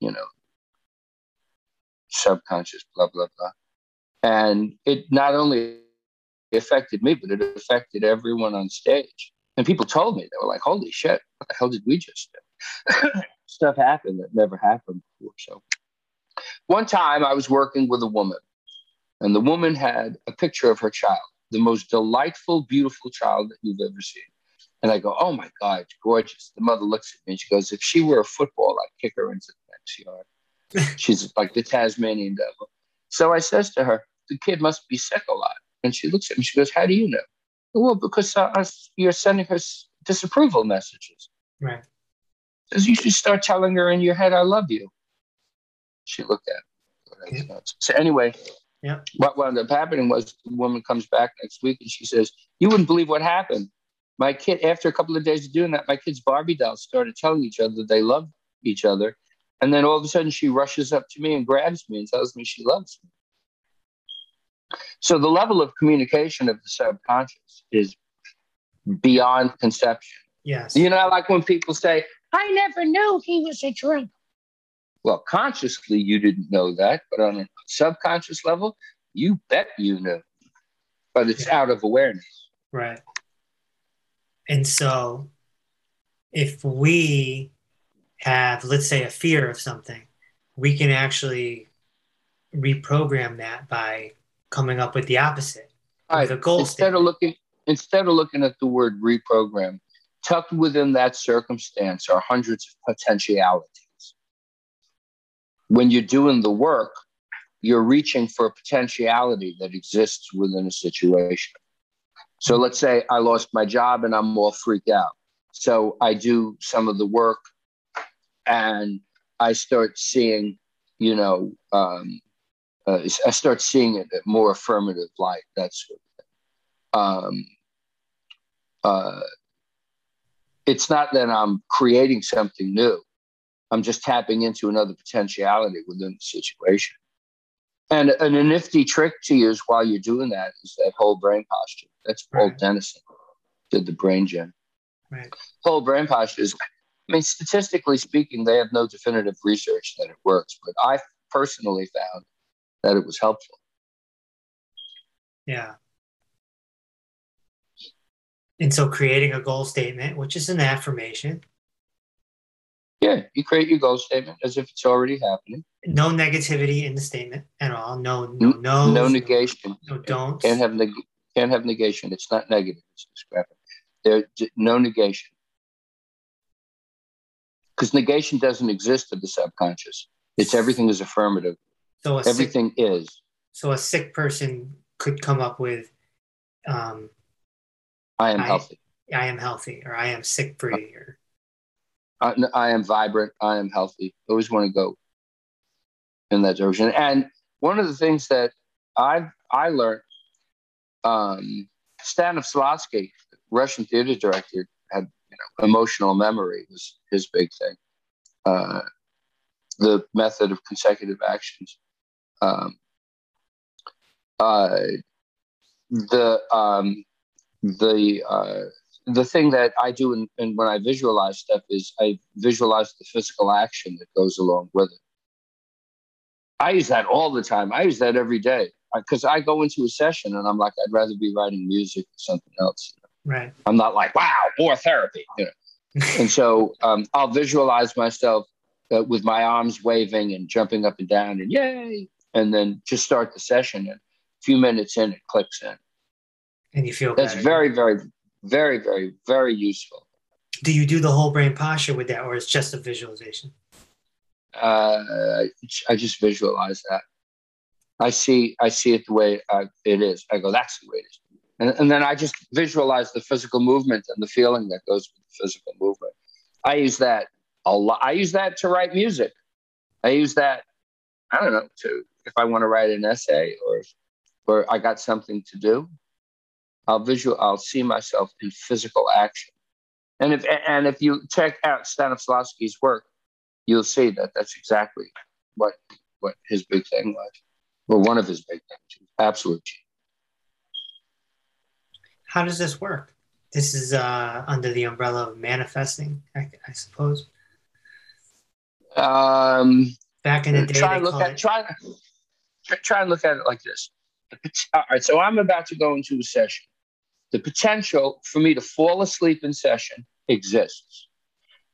you know, subconscious, blah, blah, blah. And it not only affected me, but it affected everyone on stage. And people told me, they were like, holy shit, what the hell did we just do? Stuff happened that never happened before. So one time I was working with a woman, and the woman had a picture of her child, the most delightful, beautiful child that you've ever seen. And I go, oh my God, it's gorgeous. The mother looks at me and she goes, if she were a football, I'd kick her into the next yard. She's like the Tasmanian devil. So I says to her, the kid must be sick a lot. And she looks at me, she goes, how do you know? Well, because uh, you're sending her disapproval messages. Right. Says you should start telling her in your head, I love you. She looked at me. So anyway, yeah. what wound up happening was the woman comes back next week and she says, you wouldn't believe what happened. My kid, after a couple of days of doing that, my kids' Barbie dolls started telling each other they love each other. And then all of a sudden she rushes up to me and grabs me and tells me she loves me. So the level of communication of the subconscious is beyond conception. Yes. You know, like when people say, I never knew he was a drunk. Well, consciously, you didn't know that, but on a subconscious level, you bet you knew. But it's yeah. out of awareness. Right. And so, if we have, let's say, a fear of something, we can actually reprogram that by coming up with the opposite. Right. The goal instead statement. of looking instead of looking at the word reprogram, tucked within that circumstance are hundreds of potentialities. When you're doing the work, you're reaching for a potentiality that exists within a situation. So let's say I lost my job and I'm all freaked out. So I do some of the work and I start seeing, you know, um, uh, I start seeing it at more affirmative light, that sort of thing. Um, uh, it's not that I'm creating something new. I'm just tapping into another potentiality within the situation. And, and a nifty trick to use while you're doing that is that whole brain posture. That's Paul right. Dennison did the brain gym. Right. Whole brain posture is, I mean, statistically speaking, they have no definitive research that it works, but I personally found that it was helpful. Yeah. And so creating a goal statement, which is an affirmation. Yeah, you create your goal statement as if it's already happening. No negativity in the statement at all. No, no, no. No negation. No, no don't. Can't have neg- can't have negation. It's not negative. It's discrepant. There, no negation. Because negation doesn't exist in the subconscious. It's everything is affirmative. So everything sick, is. So a sick person could come up with, um, "I am I, healthy." I am healthy, or I am sick free, or I, I am vibrant. I am healthy. I always want to go in that direction. And one of the things that I I learned, um, Stanislavski, Russian theater director, had you know, emotional memory was his big thing. Uh, the method of consecutive actions um, uh, the um, the uh, the thing that I do in, in, when I visualize stuff is I visualize the physical action that goes along with it. I use that all the time. I use that every day because I go into a session and I'm like, I'd rather be writing music or something else. You know? Right. I'm not like, wow, more therapy. You know? and so um, I'll visualize myself uh, with my arms waving and jumping up and down and yay, and then just start the session. And a few minutes in, it clicks in. And you feel that's better. very, very, very, very, very useful. Do you do the whole brain posture with that, or it's just a visualization? Uh, I just visualize that. I see, I see it the way uh, it is. I go, that's the way it is. And, and then I just visualize the physical movement and the feeling that goes with the physical movement. I use that a lot. I use that to write music. I use that, I don't know, to if I want to write an essay or or I got something to do, I'll visual I'll see myself in physical action. And if and if you check out Stanislavski's work, you'll see that that's exactly what what his big thing was Or one of his big names. Absolute. How does this work? This is uh, under the umbrella of manifesting, I, I suppose. Um, Back in the day, try look at it- try, try and look at it like this. All right, so I'm about to go into a session. The potential for me to fall asleep in session exists.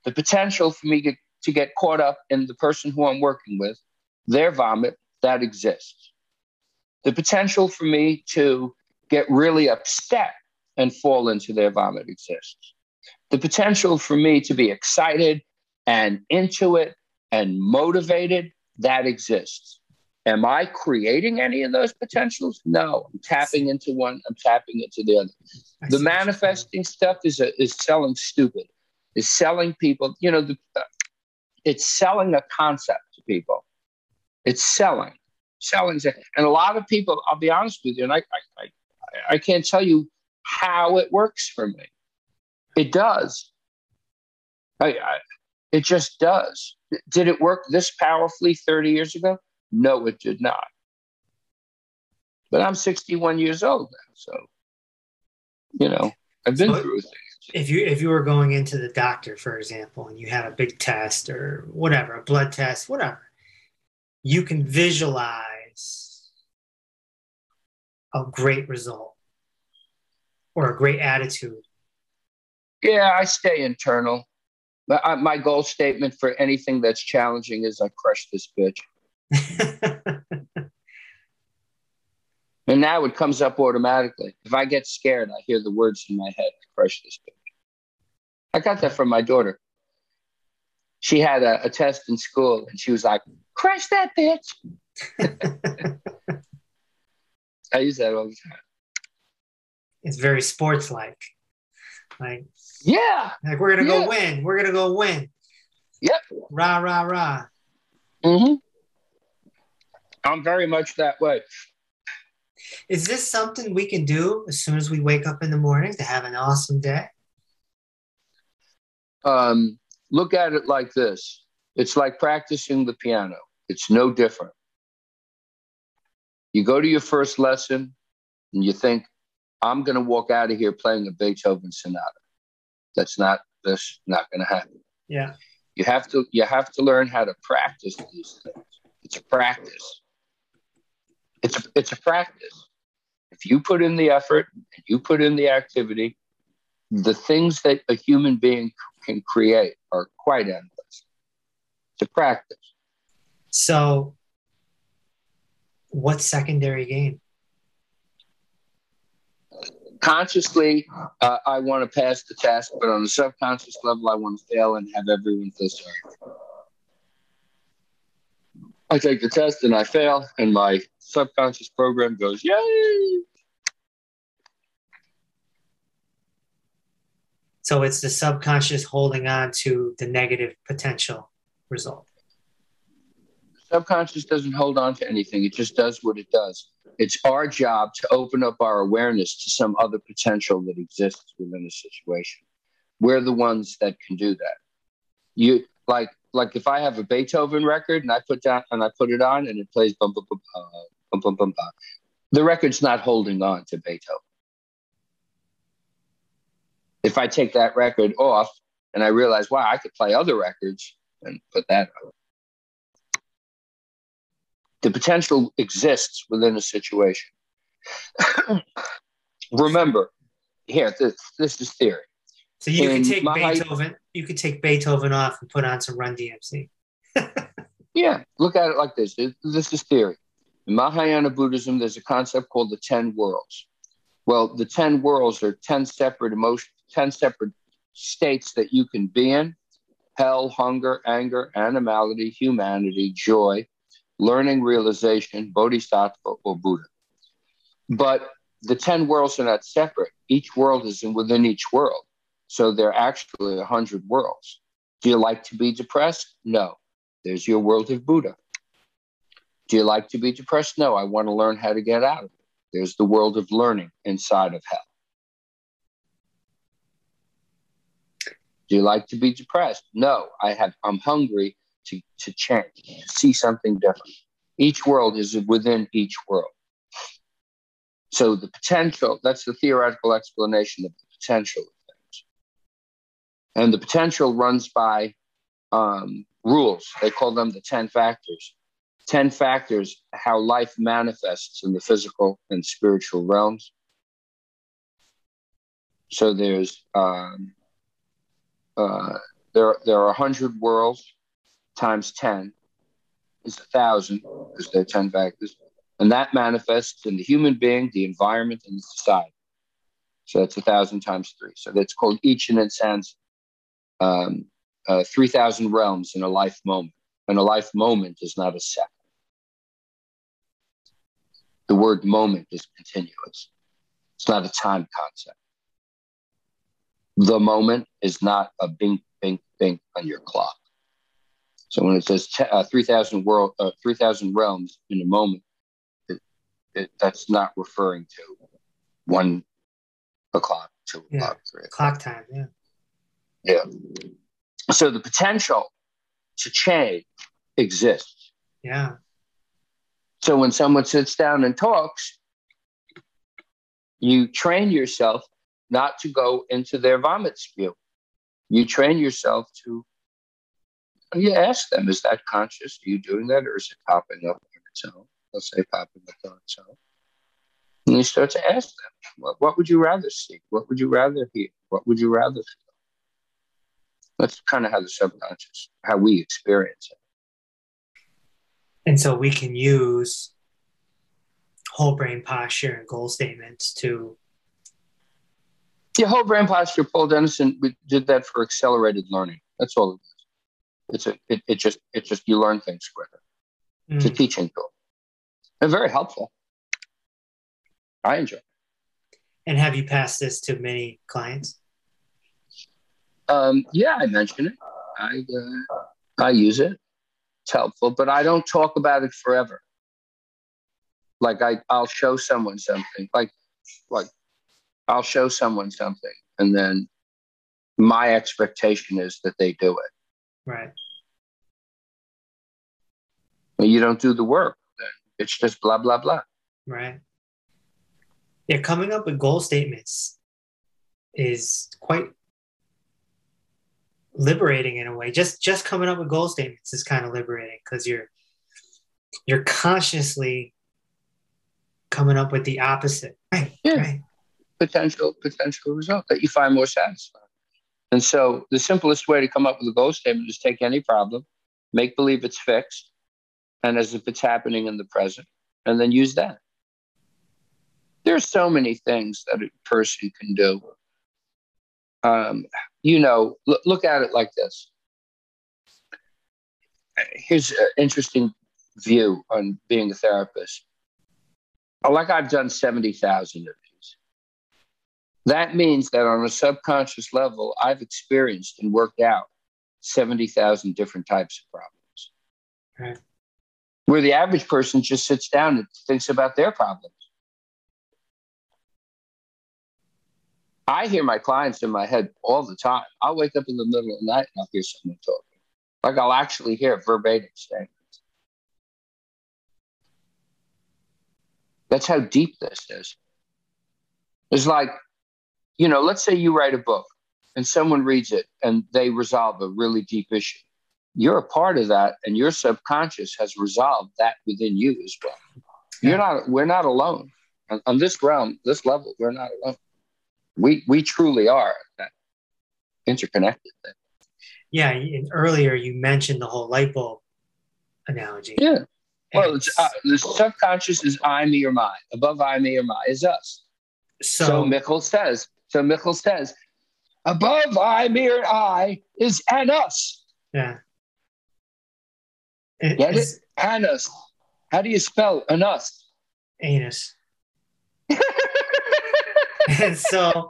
The potential for me get, to get caught up in the person who I'm working with, their vomit, that exists. The potential for me to get really upset and fall into their vomit exists. The potential for me to be excited and into it and motivated, that exists. Am I creating any of those potentials? No. I'm tapping into one, I'm tapping into the other. The see what you're manifesting stuff is a, is selling stupid. Is selling people, you know, the, it's selling a concept to people. It's selling, selling, and a lot of people. I'll be honest with you, and I, I, I, I can't tell you how it works for me. It does. I, I, it just does. Did it work this powerfully 30 years ago? No, it did not. But I'm 61 years old now, so you know I've been So- through things. if you if you were going into the doctor for example and you had a big test or whatever a blood test whatever you can visualize a great result or a great attitude Yeah, I stay internal. My, my goal statement for anything that's challenging is I crush this bitch. And now it comes up automatically. If I get scared, I hear the words in my head, crush this bitch. I got that from my daughter. She had a, a test in school and she was like, crush that bitch. I use that all the time. it's very sports like like Yeah. like we're gonna Yeah. go win we're gonna go win Yep. rah rah rah hmm I'm very much that way. is this something we can do as soon as we wake up in the morning to have an awesome day? Um, look at it like this. It's like practicing the piano. It's no different. You go to your first lesson and you think i'm going to walk out of here playing a beethoven sonata. That's not that's not going to happen. Yeah. You have to you have to learn how to practice these things. It's a practice it's a, it's a practice. If you put in the effort and you put in the activity the things that a human being can create are quite endless. To practice. So what secondary gain? Consciously uh, i want to pass the test but on a subconscious level i want to fail and have everyone feel sorry i take the test and i fail and my subconscious program goes yay! So it's the subconscious holding on to the negative potential result. subconscious doesn't hold on to anything. It just does what it does. It's our job to open up our awareness to some other potential that exists within a situation. We're the ones that can do that. You like like if i have a beethoven record and i put down and i put it on and it plays bum bum bum uh, bum bum bum, bum the record's not holding on to beethoven if i take that record off and i realize wow i could play other records and put that on the potential exists within a situation. Remember, here, this, this is theory. So you can take Beethoven, you could take Beethoven off and put on some Run DMC. Yeah, look at it like this. This is theory. In Mahayana Buddhism, there's a concept called the 10 worlds. Well, the 10 worlds are 10 separate emotions, 10 separate states that you can be in hell, hunger, anger, animality, humanity, joy, learning, realization, bodhisattva, or Buddha. But the 10 worlds are not separate. Each world is in within each world. So there are actually 100 worlds. Do you like to be depressed? No. There's your world of Buddha. Do you like to be depressed? No, I want to learn how to get out of it. There's the world of learning inside of hell. Do you like to be depressed? No, I have I'm hungry to, to change, to see something different. Each world is within each world. So the potential, that's the theoretical explanation of the potential. And the potential runs by um, rules. They call them the 10 factors. 10 factors how life manifests in the physical and spiritual realms. So there's um, uh, there there are 100 worlds times 10 is a thousand because there are 10 factors and that manifests in the human being the environment and the society so that's a thousand times three so that's called ichinen sanzen um, uh, 3000 realms in a life moment and a life moment is not a second. The word moment is continuous. It's not a time concept. The moment is not a bing bing bing on your clock. So when it says t- uh, 3000 world uh, 3000 realms in a moment it, it, that's not referring to one o'clock two Yeah. o'clock three o'clock. Clock time, yeah. Yeah. So the potential to change exists. Yeah. so when someone sits down and talks you train yourself not to go into their vomit spew you train yourself to you ask them is that conscious? Are you doing that or is it popping up on its own? Let's say popping up on its own. And you start to ask them what, what would you rather see? What would you rather hear? What would you rather feel that's kind of how the subconscious how we experience it And so we can use whole brain posture and goal statements to Yeah, whole brain posture. Paul Dennison we did that for accelerated learning. That's all it is. It's a it, it just it just you learn things quicker. It's a Mm. teaching tool. And very helpful. I enjoy. it. and have you passed this to many clients? Um, yeah, I mention it. I uh, I use it. It's helpful, but I don't talk about it forever. Like I I'll show someone something. Like like I'll show someone something, and then my expectation is that they do it. Right. When you don't do the work, then it's just blah blah blah. Right. Yeah, coming up with goal statements is quite liberating in a way. Just just coming up with goal statements is kind of liberating because you're you're consciously coming up with the opposite. Right. Yeah. Right. potential potential result that you find more satisfying. And so the simplest way to come up with a goal statement is take any problem, make believe it's fixed, and as if it's happening in the present, and then use that. There's so many things that a person can do. Um, you know, look, look at it like this. Here's an interesting view on being a therapist. Like I've done 70,000 of these. That means that on a subconscious level, I've experienced and worked out 70,000 different types of problems. Right. Where the average person just sits down and thinks about their problems. I hear my clients in my head all the time. I'll wake up in the middle of the night and I'll hear someone talking. Like I'll actually hear verbatim statements. That's how deep this is. It's like, you know, let's say you write a book and someone reads it and they resolve a really deep issue. You're a part of that, and your subconscious has resolved that within you as well. You're not. We're not alone on, on this realm, this level. We're not alone. We we truly are that interconnected. Thing. Yeah. And earlier you mentioned the whole light bulb analogy. Yeah. Well, it's, uh, the subconscious is I, me, or my. Above I, me, or my is us. So, so, says. So Mikel says, above I, me, or I is and us. yeah. It- Get it? it's And us. How do you spell an us? anus. and so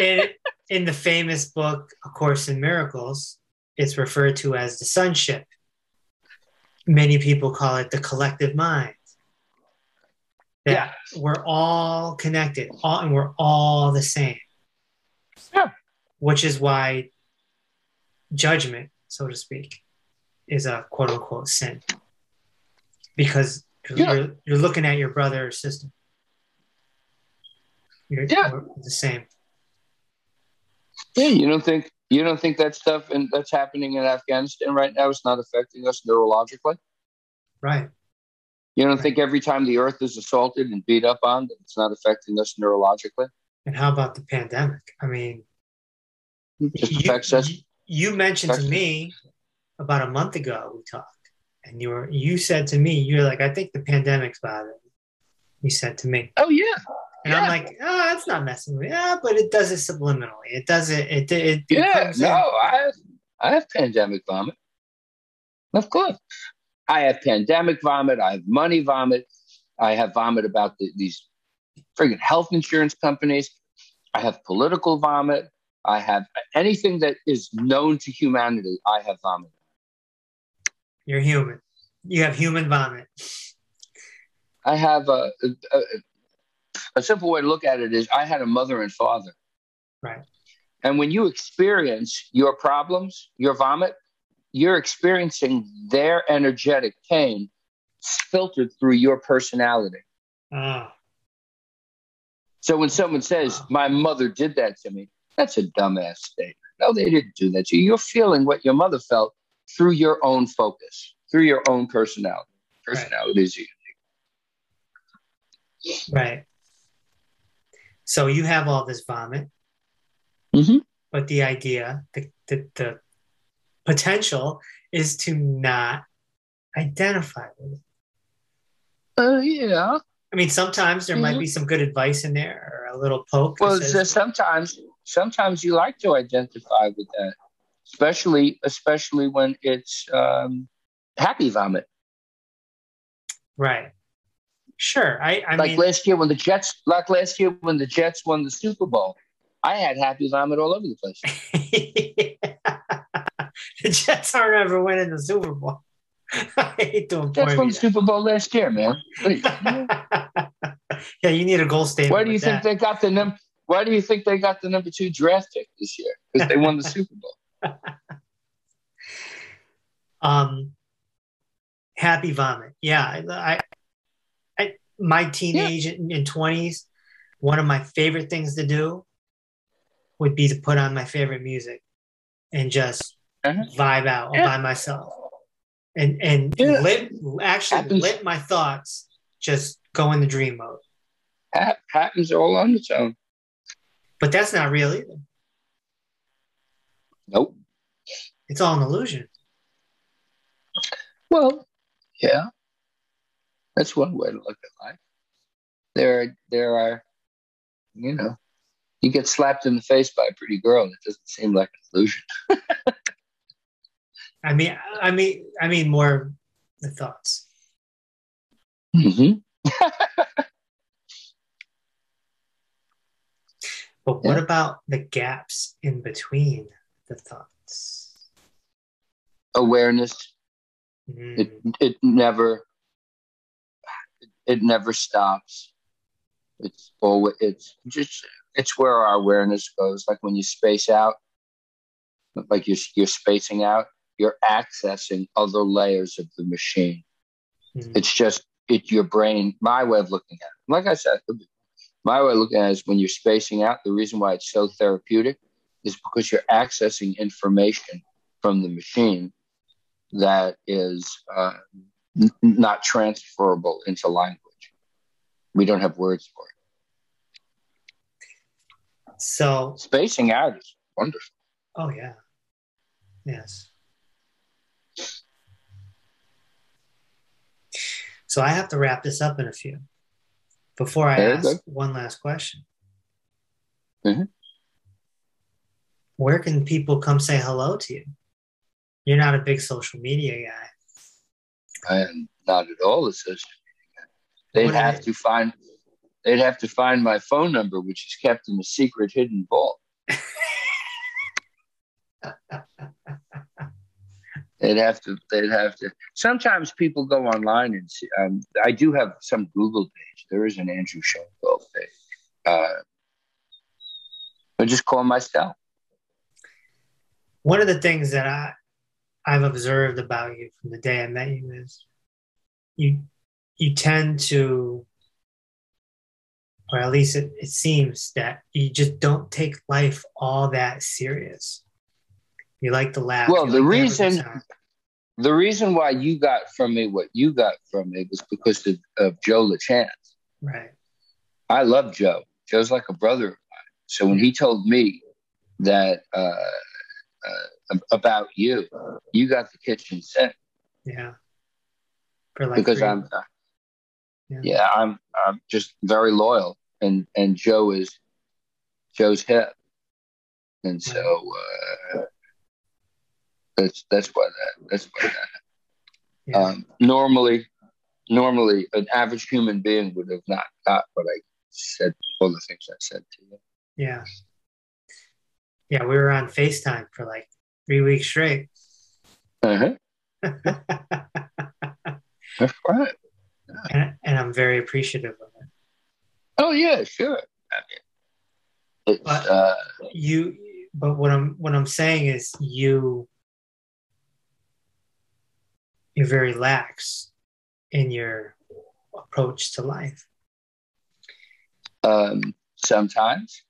in, in the famous book a course in miracles it's referred to as the sonship many people call it the collective mind that Yeah. we're all connected all, and we're all the same Yeah. which is why judgment so to speak is a quote unquote sin because Yeah. you're you're looking at your brother or sister. You're Yeah. we're the same. Yeah, you don't think you don't think that stuff and that's happening in Afghanistan right now is not affecting us neurologically? Right. You don't Right. think every time the Earth is assaulted and beat up on, that it's not affecting us neurologically? And how about the pandemic? I mean, It just you, affects us. you- you mentioned to affects- me about a month ago we talked, and you were you said to me, you're like, I think the pandemic's bothering. You said to me, Oh yeah, and I'm like, oh, it's not messing with me. Yeah, but it does it subliminally. It does it. It it. it yeah. No. I have, I have pandemic vomit. Of course, I have pandemic vomit. I have money vomit. I have vomit about the, these friggin' health insurance companies. I have political vomit. I have anything that is known to humanity. I have vomit. You're human. You have human vomit. I have a, a, a simple way to look at it is I had a mother and father. Right. And when you experience your problems, your vomit, you're experiencing their energetic pain filtered through your personality. Ah, So when someone says, My mother did that to me, that's a dumbass statement. No, they didn't do that to you. You're feeling what your mother felt through your own focus, through your own personality. Personality is you. right. So you have all this vomit, Mhm. but the idea, the, the the potential, is to not identify with it. Uh, yeah. I mean, sometimes there might be some good advice in there or a little poke. Well, says, so sometimes, sometimes you like to identify with that, especially, especially when it's um, happy vomit. right. Sure. I, I like mean, last year when the Jets, like last year when the Jets won the Super Bowl, I had happy vomit all over the place. the Jets aren't ever winning the Super Bowl. I hate to Jets won the Super Bowl last year, man. yeah, you need a goal statement. Why do you think that. they got the num? Why do you think they got the number two draft pick this year? Because they won the Super Bowl. um happy vomit yeah I my teenage and twenties one of my favorite things to do would be to put on my favorite music and just Uh-huh. vibe out all Yeah. by myself and and Yeah. let actually Happens. let my thoughts just go in the dream mode Ha- happens all on its own. but that's not real either Nope. it's all an illusion Well, yeah, that's one way to look at life. There, are, there are, you know, you get slapped in the face by a pretty girl. It doesn't seem like an illusion. i mean i mean i mean more the thoughts Mm-hmm. But what Yeah. about the gaps in between the thoughts? Awareness. Mm, It it never it never stops. It's always it's just it's where our awareness goes. Like when you space out, like you're you're spacing out, you're accessing other layers of the machine. mm, It's just it your brain. My way of looking at it, like I said, my way of looking at it is when you're spacing out. The reason why it's so therapeutic is because you're accessing information from the machine that is uh, n- not transferable into language. We don't have words for it. So, Spacing out is wonderful. oh yeah, yes. So I have to wrap this up in a few. Before I ask one last question, Mhm. where can people come say hello to you? You're not a big social media guy. I am not at all a social media. They'd What have to find. They'd have to find my phone number, which is kept in a secret hidden vault. They'd have to. They'd have to. Sometimes people go online and see. Um, I do have some Google page. There is an Andrew Schoenfeld page. Uh, I just call myself. One of the things that I I've observed about you from the day I met you is you you tend to or at least it, it seems that you just don't take life all that serious. You like to laugh. Well, the like reason the reason why you got from me what you got from me was because of, of Joe LaChance. Right. I love Joe. Joe's like a brother of mine. So when he told me that uh, uh, about you, you got the kitchen sink. Yeah. Like because i I'm, uh, yeah. yeah, I'm, I'm just very loyal, and and Joe is Joe's hip, and so uh, that's that's why that that's why that. Yeah. Um, normally, normally, an average human being would have not got what I said, all the things I said to you. Yeah. Yeah, we were on FaceTime for like three weeks straight. Uh-huh. That's right. Yeah. And, and, I'm very appreciative of it. Oh yeah, sure. I mean, but uh, you, but what I'm what I'm saying is you you're very lax in your approach to life. Um, sometimes,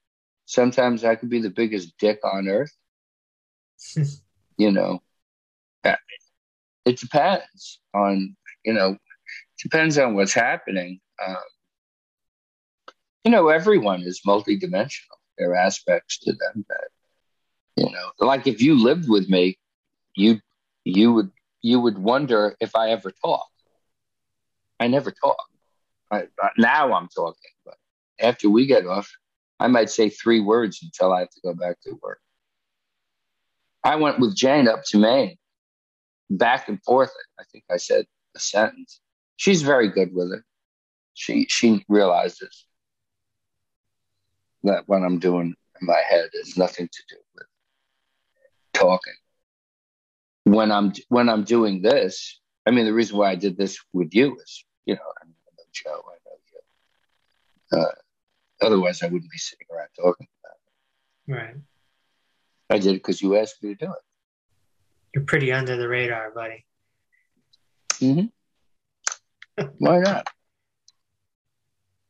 sometimes I could be the biggest dick on earth. you know, it depends on you know, depends on what's happening. Um, you know, everyone is multidimensional. There are aspects to them that, you know, like if you lived with me, you you would you would wonder if I ever talk. I never talk. I, now I'm talking, but after we get off, I might say three words until I have to go back to work. I went with Jane up to Maine, back and forth. I think I said a sentence. She's very good with it. She she realizes that what I'm doing in my head has nothing to do with talking. When I'm when I'm doing this, I mean, the reason why I did this with you is, you know, I, know Joe, I know you. Uh, otherwise, I wouldn't be sitting around talking about it. Right. I did it because you asked me to do it. You're pretty under the radar, buddy. Mm-hmm. Why not?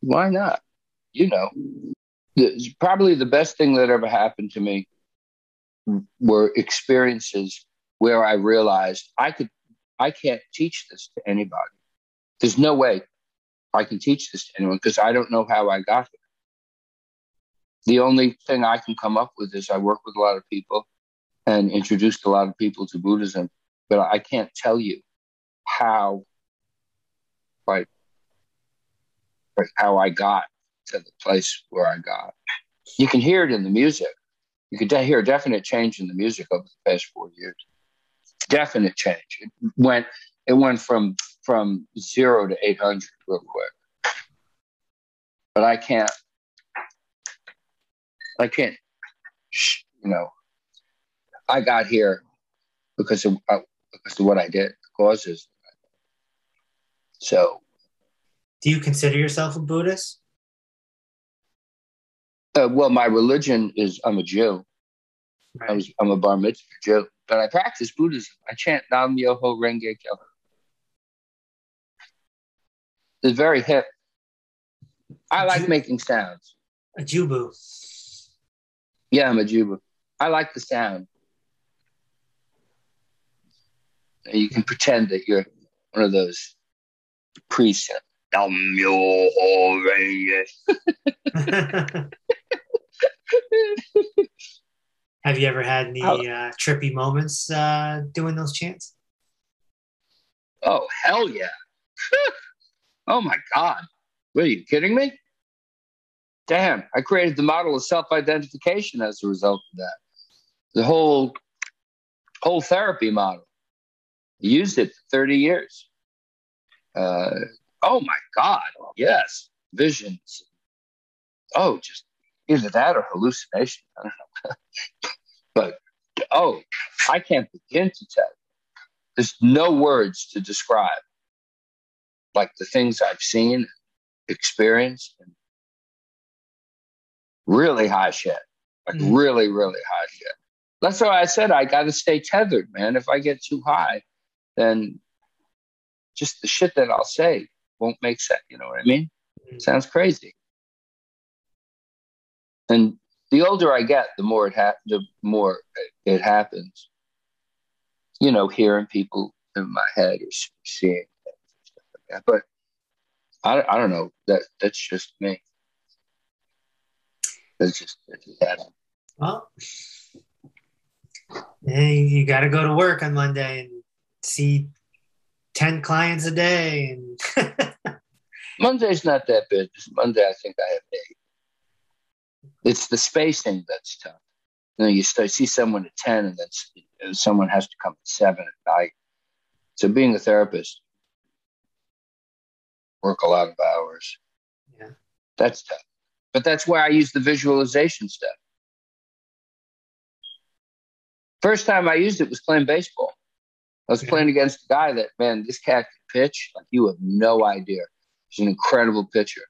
Why not? You know, the, probably the best thing that ever happened to me were experiences where I realized I could, I can't teach this to anybody. There's no way I can teach this to anyone because I don't know how I got here. The only thing I can come up with is I work with a lot of people and introduced a lot of people to Buddhism, but I can't tell you how like like how I got to the place where I got. You can hear it in the music. You can hear a definite change in the music over the past four years. Definite change. It went it went from from zero to eight hundred real quick. But I can't I can't you know I got here because of uh, because of what I did, the causes so, do you consider yourself a Buddhist? Uh, well, my religion is I'm a Jew. Right. I was, I'm a bar mitzvah Jew, but I practice Buddhism. I chant Nam Myoho Renge Kyo. It's very hip. I like making sounds. A Jubu. Yeah, I'm a Jubu. I like the sound. You can pretend that you're one of those precept. Have you ever had any uh, trippy moments uh, doing those chants? Oh hell yeah! oh my god! What, are you kidding me? Damn! I created the model of self-identification as a result of that. The whole whole therapy model. I used it for thirty years. Uh, oh my God, yes, visions. Oh, just either that or hallucination. I don't know. but oh, I can't begin to tell you. There's no words to describe like the things I've seen, experienced, and really high shit. Like mm. really, really high shit. That's why I said I got to stay tethered, man. If I get too high, then just the shit that I'll say won't make sense. You know what I mean? Mm. Sounds crazy. And the older I get, the more it ha- the more it happens. You know, hearing people in my head or seeing stuff like that. But I, I don't know. That that's just me. That's just that's just. Well, hey, you got to go to work on Monday and see 10 clients a day. And Monday's not that bad. Monday, I think I have eight. It's the spacing that's tough. You know, you start, see someone at 10 and then someone has to come at 7 at night. So being a therapist, work a lot of hours. Yeah. That's tough. But that's why I use the visualization stuff. First time I used it was playing baseball. I was playing against a guy that, man, this cat can pitch like you have no idea. He's an incredible pitcher.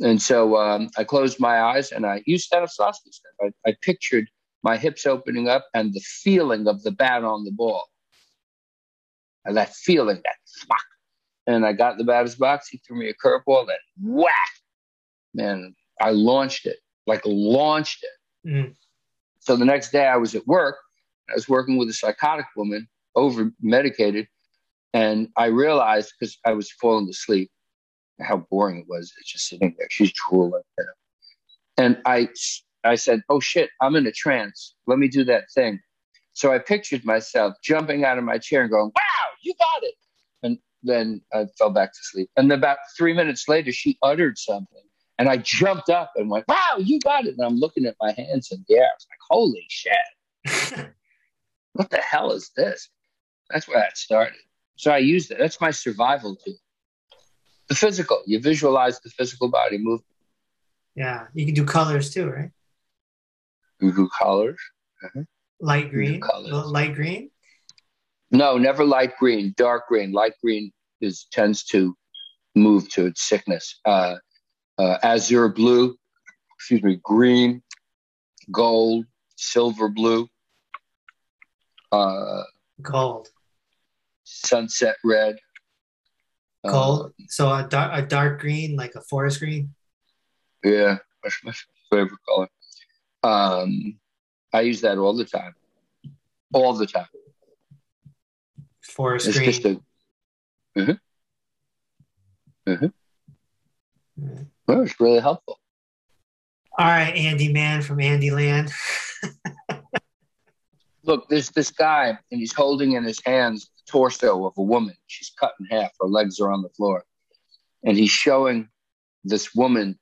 And so um, I closed my eyes and I used Stanislavski stuff. I, I pictured my hips opening up and the feeling of the bat on the ball. And that feeling, that thwack. And I got in the batter's box. He threw me a curveball that whack. Man, I launched it, like launched it. Mm. So the next day I was at work. I was working with a psychotic woman, over medicated, and I realized because I was falling asleep how boring it was. It's just sitting there. She's drooling. And I, I said, "Oh shit, I'm in a trance. Let me do that thing." So I pictured myself jumping out of my chair and going, "Wow, you got it!" And then I fell back to sleep. And about three minutes later, she uttered something, and I jumped up and went, "Wow, you got it!" And I'm looking at my hands in the air. I was like, "Holy shit!" what the hell is this? That's where that started. So I used it. That's my survival tool. The physical. You visualize the physical body movement. yeah, you can do colors too, right? You do colors. Light green, colors. light green. No, never light green. Dark green. Light green is tends to move to its sickness. Uh, uh, azure blue. Excuse me. Green, gold, silver blue. Uh, Gold, sunset red. Uh, gold. so a dark, a dark green, like a forest green. Yeah, that's my favorite color. Um, I use that all the time. All the time. Forest It's green. just a. Mhm. Mm. Well, was really helpful. All right, Andy Man from Andy Land. Look, there's this guy, and he's holding in his hands the torso of a woman. She's cut in half. Her legs are on the floor, and he's showing this woman's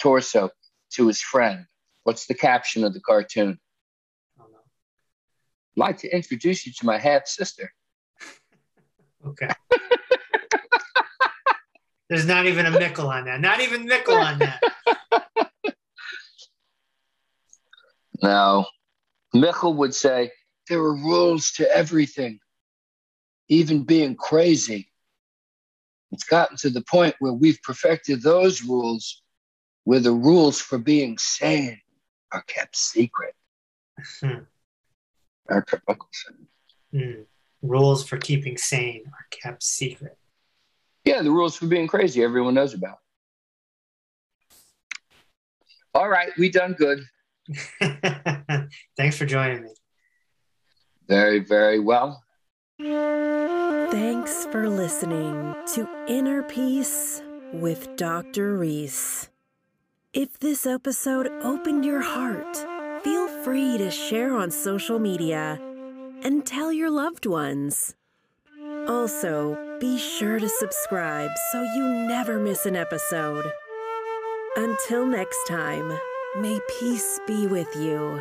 torso to his friend. What's the caption of the cartoon? Like to introduce you to my half sister. Okay. There's not even a nickel on that. Not even nickel on that. Now, Mikel would say, there are rules to everything, even being crazy. It's gotten to the point where we've perfected those rules where the rules for being sane are kept secret. Hmm. Arthur Buckleson. Hmm. Rules for keeping sane are kept secret. Yeah, the rules for being crazy, everyone knows about. All right, we done good. Thanks for joining me. Very, very well. Thanks for listening to Inner Peace with Dr. Reese. If this episode opened your heart, feel free to share on social media and tell your loved ones. Also, be sure to subscribe so you never miss an episode. Until next time, may peace be with you.